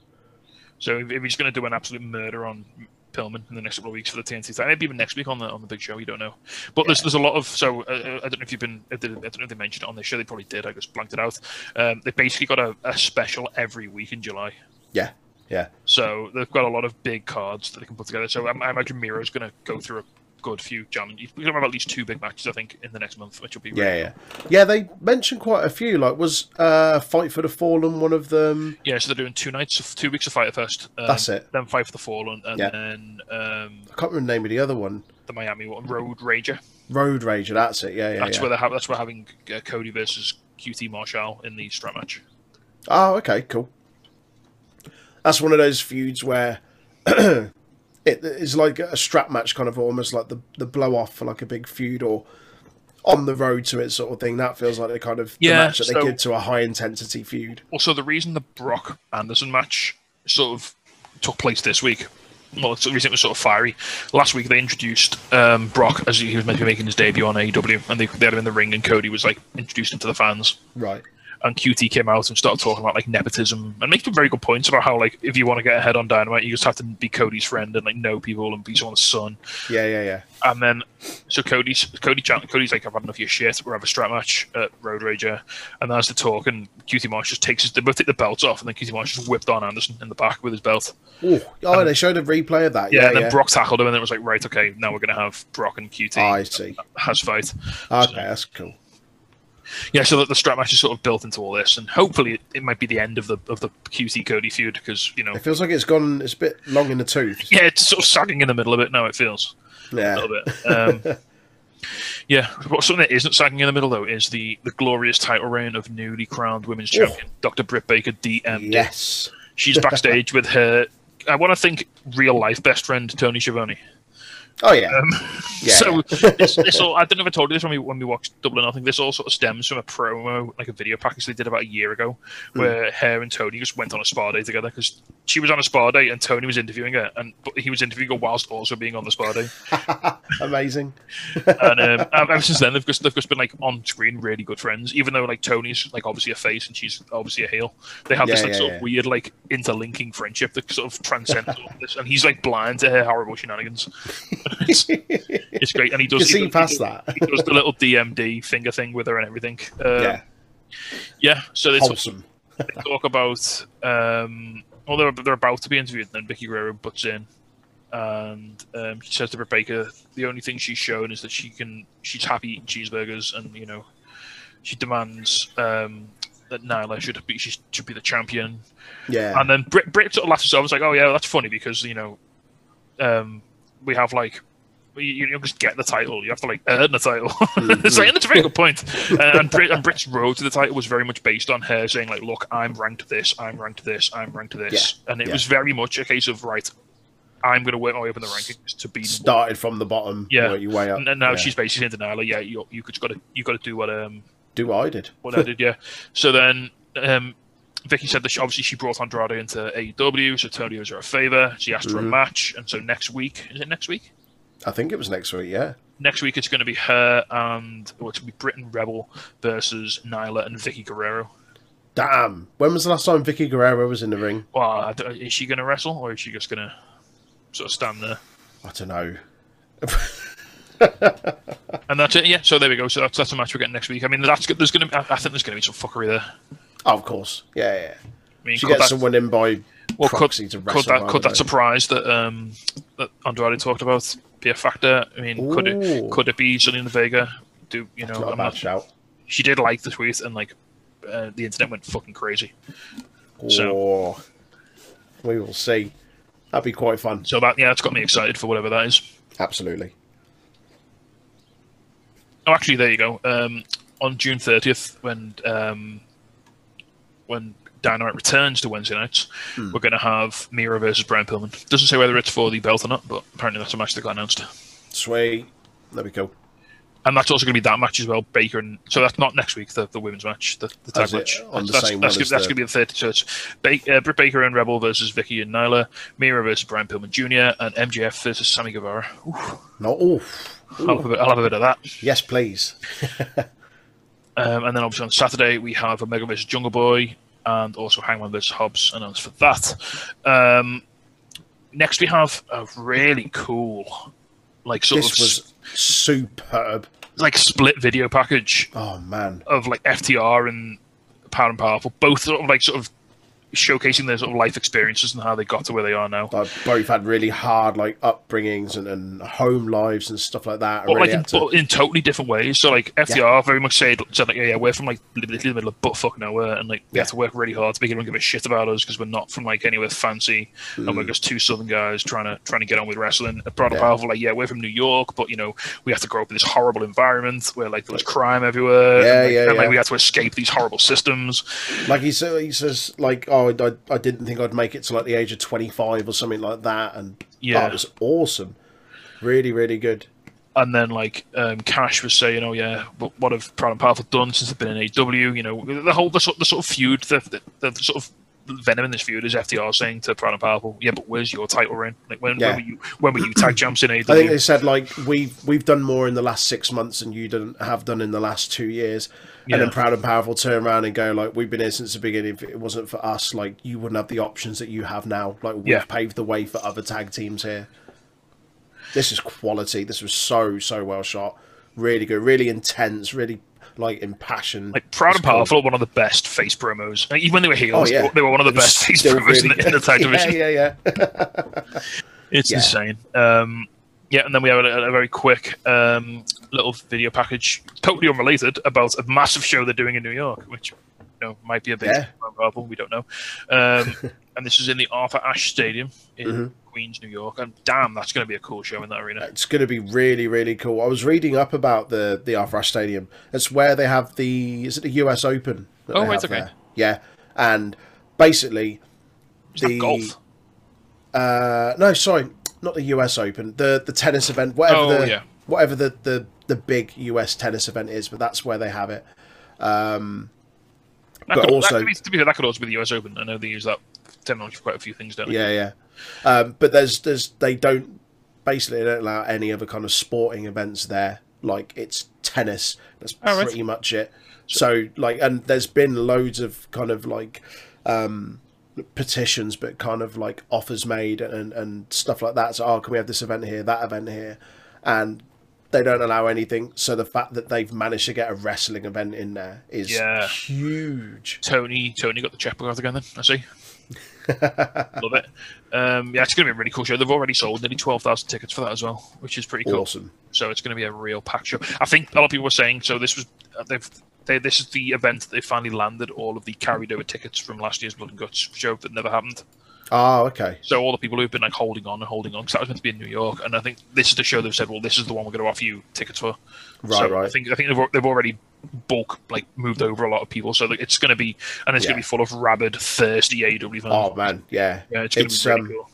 So if, if he's going to do an absolute murder on Pillman in the next couple of weeks for the TNT title, maybe even next week on the on the big show, you don't know. But there's Yeah. there's a lot of so uh, I don't know if you've been I don't know if they mentioned it on the show. They probably did. I just blanked it out. Um, they basically got a, a special every week in July. Yeah, yeah, So they've got a lot of big cards that they can put together. So I, I imagine Miro's going to go through a good few challenges. We're going to have at least two big matches, I think, in the next month, which will be yeah, really yeah. Yeah, they mentioned quite a few. Like, was uh, Fight for the Fallen one of them? Yeah, so they're doing two nights, of, two weeks of Fyter Fest. Um, That's it. Then Fight for the Fallen, and Yeah. then um, I can't remember the name of the other one. the Miami one, Road Rager. Road Rager, that's it. Yeah, yeah. That's yeah. where they're have. That's where having uh, Cody versus QT Marshall in the strap match. Oh, okay, cool. That's one of those feuds where [clears throat] it is like a strap match, kind of almost like the the blow off for like a big feud or on the road to it sort of thing. That feels like the kind of the Yeah, match that so- they give to a high intensity feud. Also, the reason the Brock Anderson match sort of took place this week, well, the reason it was sort of fiery. Last week they introduced um, Brock as he was meant to be making his debut on AEW, and they, they had him in the ring, and Cody was like introduced him to the fans. Right. And QT came out and started talking about like nepotism and making very good points about how like if you want to get ahead on Dynamite, you just have to be Cody's friend and like know people and be someone's son. Yeah, yeah, yeah. And then, so Cody's Cody Cody's like, I've had enough of your shit. We're have a strap match at Road Rager, and that's the talk, and QT Marsh just takes his, they both take the belts off, and then QT Marsh just whipped on Anderson in the back with his belt. Ooh. Oh, they showed a replay of that. Yeah, Yeah, and then yeah. Brock tackled him, and then it was like, right, okay, now we're gonna have Brock and QT I see. has fight. Okay, that's cool. Yeah, so that the strap match is sort of built into all this, and hopefully it, it might be the end of the of the QT Cody feud because you know, It feels like it's gone. It's a bit long in the tooth. yeah, it's sort of sagging in the middle of it now. It feels. a Yeah. little bit. Um, [laughs] yeah, but something that isn't sagging in the middle though is the the glorious title reign of newly crowned women's Oh. champion Dr. Britt Baker, DMD. Yes. She's backstage with her. I want to think real life best friend Tony Schiavone. Oh yeah. Um, [laughs] Yeah, so this, this all I don't know if I told you this when we when we watched Double or Nothing. This all sort of stems from a promo, like a video package they did about a year ago, Hmm. where her and Tony just went on a spa day together because she was on a spa day and Tony was interviewing her, and but he was interviewing her whilst also being on the spa day. [laughs] [laughs] Amazing. and um, ever since then they've just they've just been like on screen really good friends. Even though like Tony's like obviously a face and she's obviously a heel, they have this like yeah, sort yeah. of weird like interlinking friendship that sort of transcends all this. And he's like blind to her horrible shenanigans. It's, [laughs] it's great, and he does. You see past that. he does the little DMD finger thing with her and everything. Um, yeah. yeah. So they talk, they talk about. Um, well, they're, they're about to be interviewed, and then Vickie Guerrero butts in, and um, she says to Rebecca, the only thing she's shown is that she can, she's happy eating cheeseburgers, and you know, she demands um, that Nyla should be, she should be the champion. Yeah. And then Britt, Britt sort of laughs herself. I was like, oh yeah, that's funny because you know, um, we have like. You, you just get the title; you have to like earn the title. [laughs] it's like, and it's a very good point. Uh, and, Britt, and Britt's road to the title was very much based on her saying, "Like, look, I'm ranked this, I'm ranked this, I'm ranked this," and it yeah. was very much a case of right. I'm going to work my way up in the rankings to be. Started from the bottom. Yeah. Your way up. one. And now Yeah. she's basically in denial. Nyla, "Yeah, you you got to you got to do what um do what I did. what I did, yeah. So then um, Vickie said that she, obviously she brought Andrade into AEW, so Tony owes her a favor. She asked for a Mhm. match, and so next week is it next week? I think it was next week. Yeah. Next week it's going to be her and well, it's going to be Britt and Rebel versus Nyla and Vickie Guerrero. Damn. When was the last time Vickie Guerrero was in the ring? Well, I don't- is she going to wrestle or is she just going to sort of stand there? I don't know. [laughs] And that's it. Yeah. So there we go. So that's that's a match we're getting next week. I mean, that's there's going to. I I think there's going to be some fuckery there. Oh, of course. Yeah, yeah. I mean, She gets that- someone in by Well, could, could that could that surprise that um that Andrade talked about be a factor? I mean, could it could it be Zelina Vega? Do you know? Not a bad not- shout. she did like the tweet, and like uh, the internet went fucking crazy. So- Or we will see. That'd be quite fun. So that yeah, it's got me excited for whatever that is. Absolutely. Oh, actually, there you go. Um, on June thirtieth, when um, when Dynamite returns to Wednesday nights, Hmm. we're going to have Miro versus Brian Pillman. Doesn't say whether it's for the belt or not, but apparently that's a match that got announced. Sweet. There we go. And that's also going to be that match as well, Baker and so that's not next week, the, the women's match, the, the tag match. on the that's same that's, as that's the- going to be the 30. So it's ba- uh, Britt Baker and Rebel versus Vickie and Nyla, Miro versus Brian Pillman Jr., and MJF versus Sammy Guevara. Oof, No. Oh. I'll, have a bit, I'll have a bit of that. Yes, please. [laughs] Um, and then obviously on Saturday we have Omega versus Jungle Boy and also Hangman versus Hobbs announced for that. Um, next we have a really cool, like sort This of was superb. like split video package Oh man. of like FTR and Power and Powerful, both sort of like sort of showcasing their sort of life experiences and how they got to where they are now. Like, both had really hard like upbringings and, and home lives and stuff like that. and But really like in, to- but in totally different ways. So like FTR very much said, said like, yeah, yeah, we're from like literally the middle of buttfuck nowhere, and like we Yeah. have to work really hard to make everyone give a shit about us because we're not from like anywhere fancy, and Mm. we're just two southern guys trying to trying to get on with wrestling. And Proud Yeah. Powerful, like, yeah, we're from New York, but you know we have to grow up in this horrible environment where like there was crime everywhere. Yeah, and, like, yeah, and, like we had to escape these horrible systems. like he says, he says like, oh, I, I didn't think I'd make it to like the age of twenty five or something like that, and Yeah. that was awesome. Really, really good. And then like um, Cash was saying, "Oh yeah, but what have Proud and Powerful done since they've been in AW? You know, the whole the sort, the sort of feud, the, the, the sort of venom in this feud is FTR saying to Proud and Powerful, "Yeah, but where's your title reign? Like when, Yeah. when were you when were you tag champs in AW? I think they said like we've we've done more in the last six months than you didn't have done in the last two years. Yeah. And then Proud and Powerful turn around and go like, "We've been here since the beginning. If it wasn't for us, like you wouldn't have the options that you have now. Like we've Yeah. paved the way for other tag teams here. This is quality. This was so so well shot. Really good. Really intense. Really like impassioned. like Proud and. Powerful are one of the best face promos. Like, even when they were heels, Oh, yeah. they were one of the best face promos in, the, in the [laughs] tag division. Yeah, yeah, yeah. [laughs] It's Yeah. insane. Um, yeah, and then we have a, a very quick um, little video package, totally unrelated, about a massive show they're doing in New York, which you know might be a big Yeah. problem. We don't know. Um, [laughs] and this is in the Arthur Ashe Stadium in Mm-hmm. Queens, New York. And damn, that's going to be a cool show in that arena. It's going to be really, really cool. I was reading up about the the Arthur Ashe Stadium. It's where they have the is it the US Open? Oh, right, okay. there? Yeah, and basically the golf? Uh, no, sorry, not the US Open. The the tennis event, whatever Oh, the yeah. whatever the, the the big US tennis event is, but that's where they have it. Um, That but could, also- that, to, be, to be fair, that could also be the US Open. I know they use that technology for quite a few things, don't they? yeah, yeah. Um, but there's there's they don't basically they don't allow any other kind of sporting events there. Like it's tennis. That's Oh, right. pretty much it. So like, and there's been loads of kind of like um, petitions, but kind of like offers made and and stuff like that. So oh, can we have this event here, that event here, and they don't allow anything. So the fact that they've managed to get a wrestling event in there is Yeah. huge. Tony, Tony got the checkbook out again. Then I see. [laughs] Love it. Um, yeah, it's going to be a really cool show. They've already sold nearly twelve thousand tickets for that as well, which is pretty cool. Awesome. So it's going to be a real packed show. I think a lot of people were saying so. This was uh, they've. They, this is the event that they finally landed all of the carried over tickets from last year's Blood and Guts show that never happened. Oh, okay. So all the people who've been like holding on and holding on because that was meant to be in New York, and I think this is the show they've said, well, this is the one we're going to offer you tickets for. Right, so right. I think I think they've, they've already bulk like moved over a lot of people, so like, it's going to be and it's going to be full of rabid, thirsty AEW fans. Oh man, yeah. yeah, it's going to be really um, cool.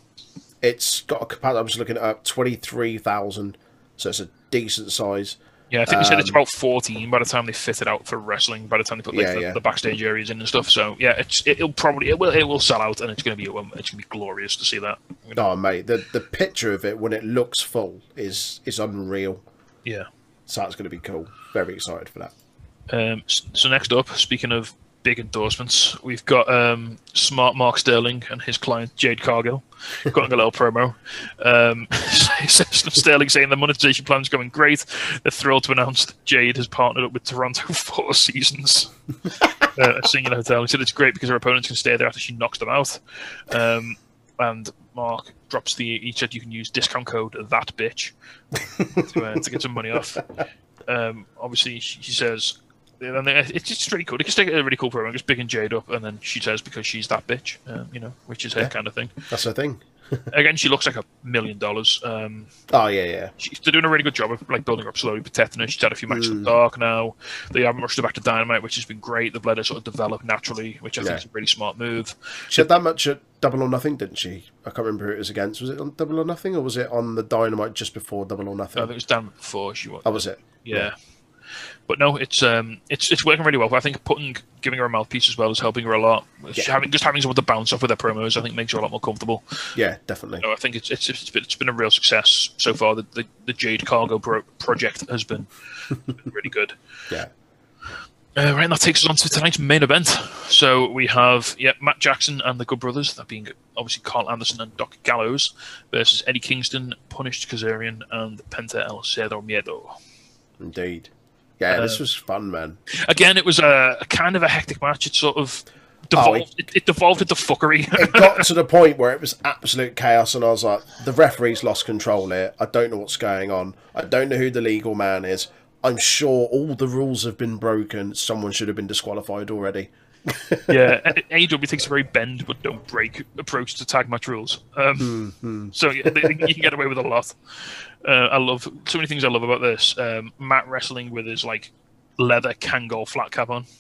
it's got a capacity. I was looking it up, twenty three thousand. So it's a decent size. Yeah, I think they said it's um, about fourteen by the time they fit it out for wrestling. By the time they put like Yeah, the, yeah. the backstage areas in and stuff. So yeah, it's it'll probably it will it will sell out, and it's going to be um, it's to be glorious to see that. Oh mate, the the picture of it when it looks full is is unreal. Yeah. So that's going to be cool. Very excited for that. Um, so next up, speaking of big endorsements, we've got um, Smart Mark Sterling and his client Jade Cargill got a little promo. Um, [laughs] Sterling saying the monetization plan's going great. They're thrilled to announce that Jade has partnered up with Toronto [laughs] Four Seasons, uh, a singular hotel. He said it's great because her opponents can stay there after she knocks them out. Um, and Mark drops the. He said you can use discount code that bitch to, uh, to get some money off. Um, obviously, she, she says, and it's just really cool. They just take a really cool program, just bigging Jade up, and then she says because she's that bitch, um, you know, which is her Yeah. kind of thing. That's her thing. Again, she looks like a million dollars. Um, Oh yeah, yeah. she's they're doing a really good job of like building up slowly, protecting her. She's had a few matches in Mm. the dark now. They haven't rushed her back to Dynamite, which has been great. They've let her sort of develop naturally, which I Yeah. think is a really smart move. She had that much at Double or Nothing, didn't she? I can't remember who it was against. Was it on Double or Nothing, or was it on the Dynamite just before Double or Nothing? I think it was Dynamite before she was. Oh, was it? Yeah. But no, it's um, it's it's working really well. I think putting giving her a mouthpiece as well is helping her a lot. Yeah. Having just having someone to bounce off with their promos, I think makes her a lot more comfortable. Yeah, definitely. So I think it's it's it's been, it's been a real success so far. The the, the Jade Cargill pro- project has been, [laughs] really good. Yeah. Uh, right, and that takes us on to tonight's main event. So we have yeah Matt Jackson and the Good Brothers, that being obviously Karl Anderson and Doc Gallows, versus Eddie Kingston, Punished Kazarian, and Penta El Zero Miedo. Indeed. Yeah, this Uh, was fun, man. Again, it was a, a kind of a hectic match. It sort of devolved. Oh, it, it devolved into fuckery. it got to the [laughs] point where it was absolute chaos, and I was like, the referee's lost control here. I don't know what's going on. I don't know who the legal man is. I'm sure all the rules have been broken. Someone should have been disqualified already. [laughs] yeah, AEW takes a very bend but don't break approach to tag match rules. Um, Mm-hmm. So yeah, they, you can get away with a lot. Uh, I love so many things I love about this. Um, Matt wrestling with his like leather Kangol flat cap on. [laughs]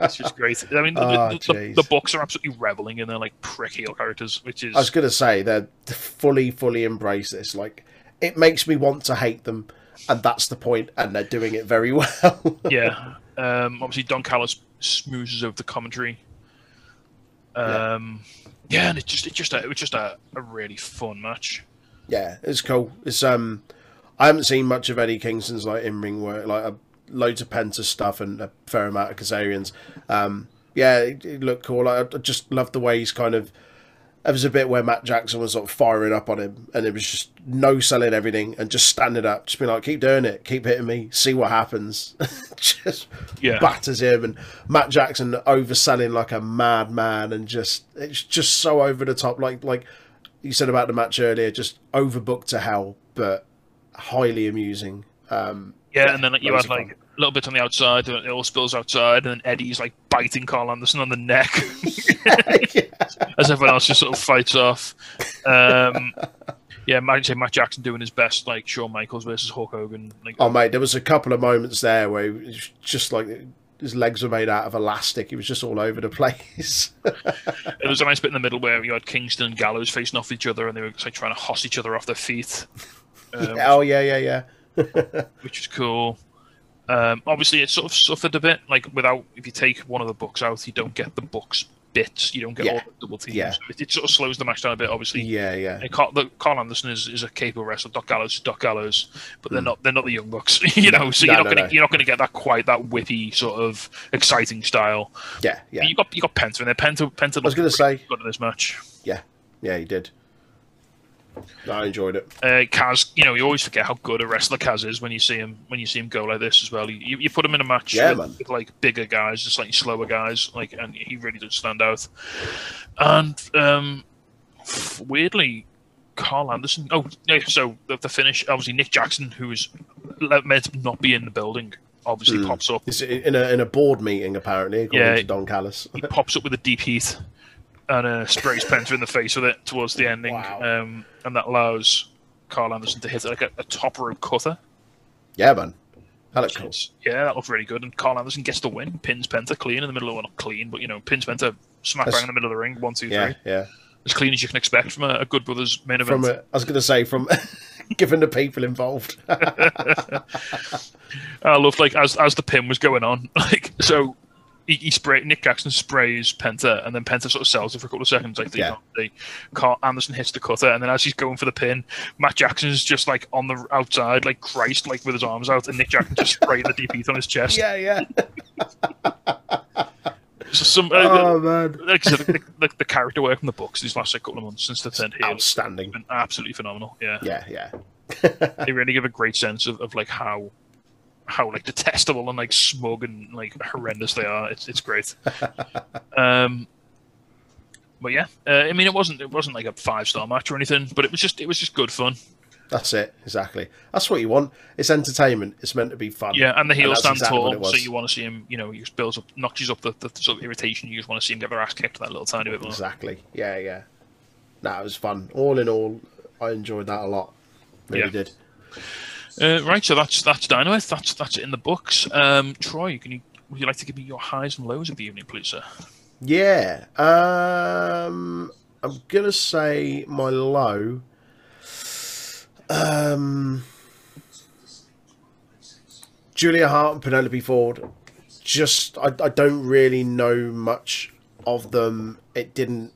It's just great. I mean, the, Oh, the, the, the Bucks are absolutely reveling in their like prick heel characters, which is I was going to say—they're fully, fully embrace this. Like, it makes me want to hate them, and that's the point. And they're doing it very [laughs] well. yeah. Um, obviously, Don Callis smoozes over the commentary. Yeah. Um, yeah, and it just it just a, it was just a, a really fun match. yeah, it's cool. It's um, I haven't seen much of Eddie Kingston's like in ring work, like uh, loads of Penta stuff and a fair amount of Kazarians. Um, yeah, it, it looked cool. I, I just love the way he's kind of. There was a bit where Matt Jackson was sort of firing up on him, and it was just no selling everything and just standing up, just being like, "Keep doing it, keep hitting me, see what happens." [laughs] just Yeah. batters him, and Matt Jackson overselling like a madman, and just it's just so over the top. Like like you said about the match earlier, just overbooked to hell, but highly amusing. Um, Yeah, and then you loads had like a little bit on the outside, and it all spills outside, and then Eddie's like biting Karl Anderson on the neck [laughs] [laughs] as everyone else just sort of fights off. Um, yeah, I'd say Matt Jackson doing his best, like Shawn Michaels versus Hulk Hogan. Like, Oh mate, there was a couple of moments there where he was just like his legs were made out of elastic. He was just all over the place. [laughs] it was a nice bit in the middle where you had Kingston and Gallows facing off each other, and they were like trying to hoss each other off their feet, um, oh yeah, yeah, yeah. [laughs] which was cool. Um, obviously, it sort of suffered a bit. Like without, if you take one of the Bucks out, you don't get the Bucks bits. You don't get Yeah. all the double teams. Yeah. It, it sort of slows the match down a bit. Obviously, Yeah, yeah. And Karl, the, Karl Anderson is, is a capable wrestler. Doc Gallows Doc Gallows, but they're Hmm. not they're not the Young Bucks, [laughs] you know. So No, you're not no, gonna no. you're not gonna get that quite that whippy sort of exciting style. Yeah, yeah. You got you got Penta in there. Penta Penta. I was going to say, good in this match. yeah, yeah, he did. I enjoyed it. Uh, Kaz, you know, you always forget how good a wrestler Kaz is when you see him when you see him go like this as well. You, you put him in a match Yeah, with, with like bigger guys, just like slower guys, like, and he really does stand out. And um, weirdly, Karl Anderson. Oh, yeah, so the, the finish. Obviously, Nick Jackson, who is meant to not be in the building, obviously Mm. pops up. It's in a in a board meeting apparently, according Yeah. to Don Callis. He pops up with a deep heat and uh, sprays Penta in the face with it towards the ending, Wow. um, and that allows Karl Anderson to hit like a, a top rope cutter. yeah, man, that looked cool. Yeah, that looked really good. And Karl Anderson gets the win, pins Penta clean in the middle of well, not clean, but you know, pins Penta smack That's- bang in the middle of the ring, one, two, three. Yeah, yeah. As clean as you can expect from a, a Good Brothers main event. From a, I was going to say from [laughs] given the people involved. [laughs] I love like as as the pin was going on, [laughs] like so. He, he spray Nick Jackson sprays Penta, and then Penta sort of sells it for a couple of seconds. Like Yeah. the, the Karl Anderson hits the cutter, and then as he's going for the pin, Matt Jackson's just like on the outside, like Christ, like with his arms out, and Nick Jackson just spraying the deep heat on his chest. yeah, yeah. [laughs] So some, uh, Oh man, like I said, the, the, the character work from the Bucks these last like, couple of months since the turned heel has outstanding. been absolutely phenomenal. Yeah, Yeah, yeah. they really give a great sense of, of like how how like detestable and like smug and like horrendous they are. It's it's great. [laughs] um, but yeah, uh, I mean, it wasn't it wasn't like a five star match or anything, but it was just it was just good fun. That's it, exactly. That's what you want. It's entertainment. It's meant to be fun. Yeah, and the heel that's stands exactly tall, so you want to see him. You know, he just builds up, notches up the, the sort of irritation. You just want to see him get their ass kicked that little tiny bit more. Exactly. Yeah, yeah. Nah, was fun. All in all, I enjoyed that a lot. Really Yeah. did. Uh, right, so that's that's Dynamite. That's that's in the books. Um, Troy, can you would you like to give me your highs and lows of the evening, please, sir? Yeah. Um, I'm gonna say my low. Um, Julia Hart and Penelope Ford. Just, I, I don't really know much of them. It didn't.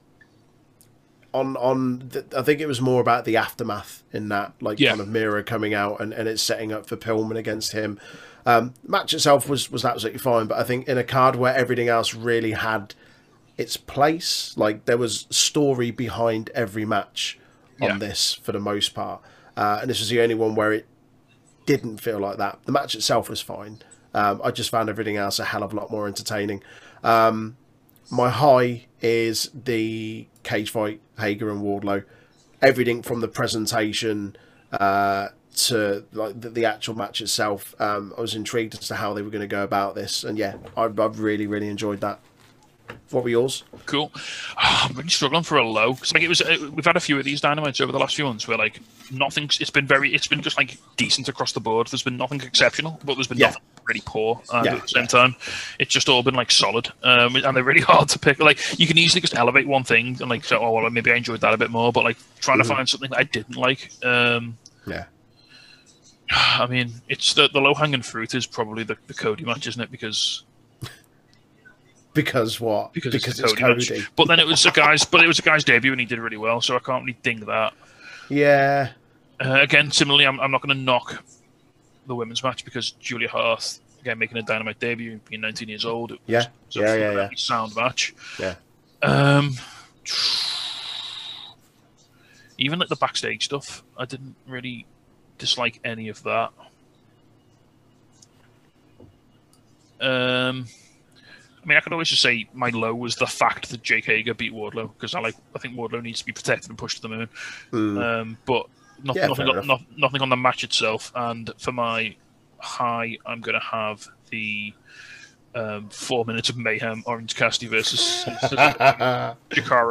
On on, the, I think it was more about the aftermath in that, like Yeah. kind of Miro coming out and, and it's setting up for Pillman against him. Um, match itself was was absolutely fine, but I think in a card where everything else really had its place, like there was story behind every match on Yeah. this for the most part, uh, and this was the only one where it didn't feel like that. The match itself was fine. Um, I just found everything else a hell of a lot more entertaining. Um, my high is the cage fight, Hager and Wardlow. Everything from the presentation uh, to like the, the actual match itself. Um, I was intrigued as to how they were going to go about this, and yeah, I've really, really enjoyed that. What were yours? Cool. I'm really struggling for a low because like it was. Uh, we've had a few of these dynamites over the last few months where like nothing's. It's been very. It's been just like decent across the board. There's been nothing exceptional, but there's been Yeah. nothing really poor. And Yeah, at the same time, it's just all been like solid. Um, and they're really [laughs] hard to pick. Like you can easily just elevate one thing and like say, oh well, maybe I enjoyed that a bit more. But like trying Mhm. to find something that I didn't like. Um, Yeah. [sighs] I mean, it's the the low hanging fruit is probably the, the Cody match, isn't it? Because Because what? because, because it's, the Cody. match. But then it was a guy's, but it was a guy's debut and he did really well, so I can't really ding that. Yeah. Uh, again, similarly, I'm, I'm not going to knock the women's match because Julia Hart, again, making a dynamite debut, being 19 years old, it Yeah. was a Yeah, yeah, sound match. Yeah. Um, even like the backstage stuff, I didn't really dislike any of that. Um, I mean, I could always just say my low was the fact that Jake Hager beat Wardlow because I like I think Wardlow needs to be protected and pushed to the moon. Mm. Um, but not, Yeah, nothing, on, not, nothing on the match itself. And for my high, I'm going to have the um, four minutes of mayhem Orange Cassidy versus [laughs] Jakara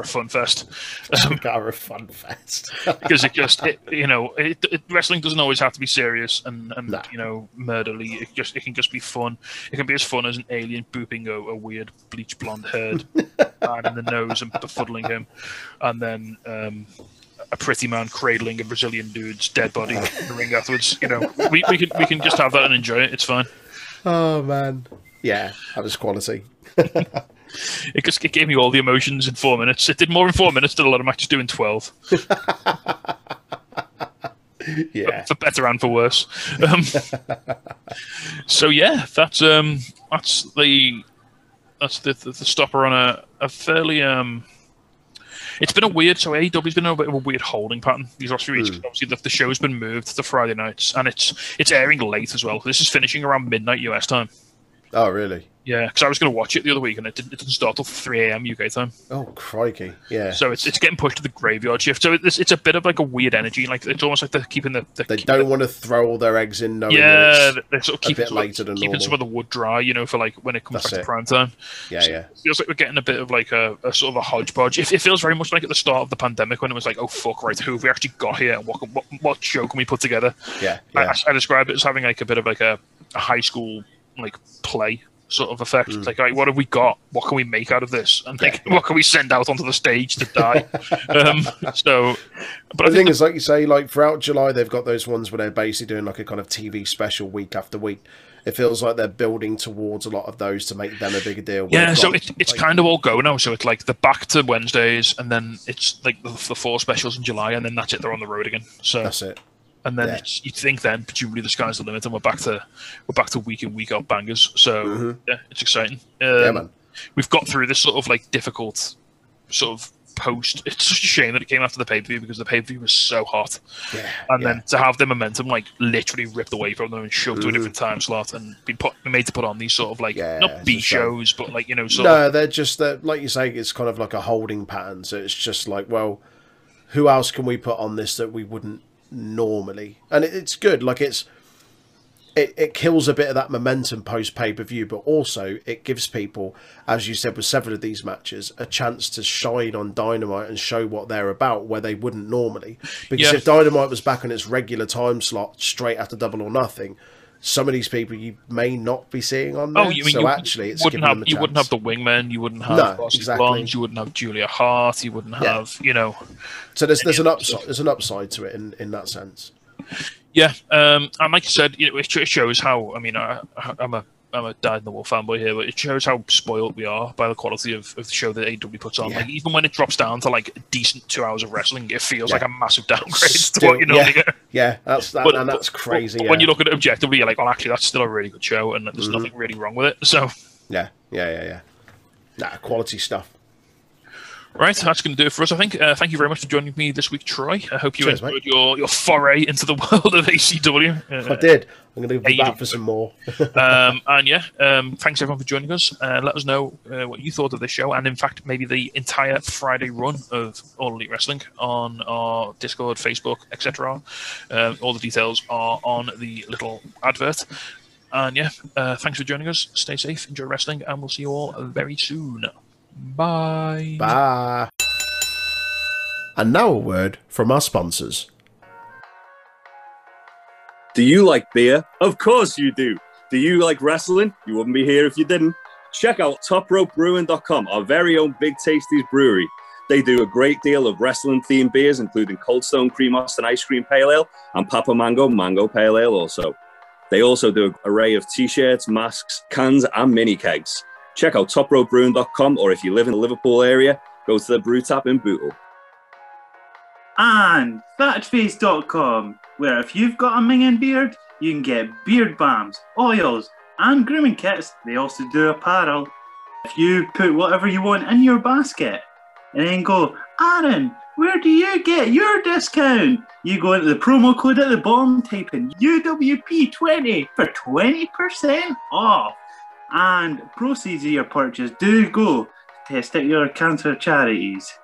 Funfest um, Gara Fun Fest. [laughs] because it just it, you know it, it, wrestling doesn't always have to be serious and, and No. you know murderly. It just it can just be fun. It can be as fun as an alien booping a, a weird bleach blonde haired man [laughs] in the nose and befuddling him, and then. Um, a pretty man cradling a Brazilian dude's dead body in the ring afterwards. You know, we, we can we can just have that and enjoy it. It's fine. oh man. Yeah, that was quality. It just it gave me all the emotions in four minutes. It did more in four minutes than a lot of matches do in twelve, [laughs] Yeah. for better and for worse. Um, [laughs] so yeah, that's um that's the that's the the, the stopper on a, a fairly um. It's been a weird. So AEW's been a bit of a weird holding pattern these last few weeks. Hmm. Obviously, the, the show's been moved to Friday nights, and it's it's airing late as well. This is finishing around midnight US time. Oh really? Yeah, because I was going to watch it the other week, and it didn't, it didn't start till three a.m. UK time. Oh crikey. Yeah. So it's it's getting pushed to the graveyard shift. So it's it's a bit of like a weird energy. Like it's almost like they're keeping the, the They keeping don't want to throw all their eggs in knowing yeah, that it's, they're sort of keeping, some, of- later than keeping some of the wood dry, you know, for like when it comes That's back it. to prime time. yeah, So yeah. It feels like we're getting a bit of like a, a sort of a hodgepodge. It, it feels very much like at the start of the pandemic when it was like, oh fuck, right, who have we actually got here? And what what, what show can we put together? Yeah, I, yeah. I, I describe it as having like a bit of like a, a high school like play sort of effect. It's like, all right, what have we got? What can we make out of this? And like, Mm. Yeah. [laughs] what can we send out onto the stage to die? [laughs] um, so, but I the think thing is, like you say, like throughout July, they've got those ones where they're basically doing like a kind of TV special week after week. It feels like they're building towards a lot of those to make them a bigger deal. Yeah, so it's it's like- kind of all go now. So it's like the back to Wednesdays, and then it's like the, the four specials in July, and then that's it. They're on the road again. So That's it. And then yeah. you'd think then presumably the sky's the limit, and we're back to we're back to week in week out bangers. So Mhm. yeah, it's exciting. Um, Yeah, man. We've got through this sort of like difficult sort of post. It's such a shame that it came after the pay per view because the pay per view was so hot, Yeah, and yeah. then to have the momentum like literally ripped away from them and shoved to a different time slot and be put made to put on these sort of like Yeah, not B shows, but like you know sort of No, they're just that, like you say, it's kind of like a holding pattern. So it's just like, well, who else can we put on this that we wouldn't normally? And it, it's good. Like it's, it, it kills a bit of that momentum post pay per view, but also it gives people, as you said with several of these matches, a chance to shine on Dynamite and show what they're about where they wouldn't normally. Because Yeah. if Dynamite was back on its regular time slot straight after Double or Nothing. Some of these people you may not be seeing on there. Oh, you mean so you actually, it's wouldn't have you wouldn't have the wingmen, you wouldn't have No, exactly. You wouldn't have Julia Hart, you wouldn't Yeah. have you know So there's there's an upside there's an upside to it in, in that sense. yeah. Um, and like you said, you know, it, it shows how I mean I, I'm a I'm a dyed in the wool fanboy here, but it shows how spoiled we are by the quality of, of the show that AEW puts on. Yeah. Like even when it drops down to like a decent two hours of wrestling, it feels Yeah. like a massive downgrade to what you normally yeah. Yeah, that's that, But- and that's crazy. But yeah. when you look at it objectively, you're like, well, actually, that's still a really good show, and there's Mhm. nothing really wrong with it. So yeah, yeah, yeah, yeah. Nah, quality stuff. Right, that's going to do it for us, I think. Uh, thank you very much for joining me this week, Troy. I hope you Cheers, enjoyed mate. your, your foray into the [laughs] world of AEW. Uh, I did. I'm going to be back for some more. [laughs] um, and yeah, um, thanks everyone for joining us. Uh, let us know uh, what you thought of this show, and in fact, maybe the entire Friday run of All Elite Wrestling on our Discord, Facebook, etc. Um, all the details are on the little advert. And yeah, uh, thanks for joining us. Stay safe, enjoy wrestling, and we'll see you all very soon. Bye. Bye. And now a word from our sponsors. Do you like beer? Of course you do. Do you like wrestling? You wouldn't be here if you didn't. Check out topropebrewing.com, our very own Big Tasties brewery. They do a great deal of wrestling themed beers, including Cold Stone Cream Austin Ice Cream Pale Ale and Papa Mango Mango Pale Ale also. They also do an array of t-shirts, masks, cans, and mini kegs. Check out topropebrewing.com, or if you live in the Liverpool area, go to the brew tap in Bootle. and thatchface.com, where if you've got a minging beard, you can get beard balms, oils, and grooming kits. They also do apparel. If you put whatever you want in your basket and then go, Aaron, where do you get your discount? You go into the promo code at the bottom, type in UWP20 for 20% off. And proceeds of your purchase do go to your cancer charities.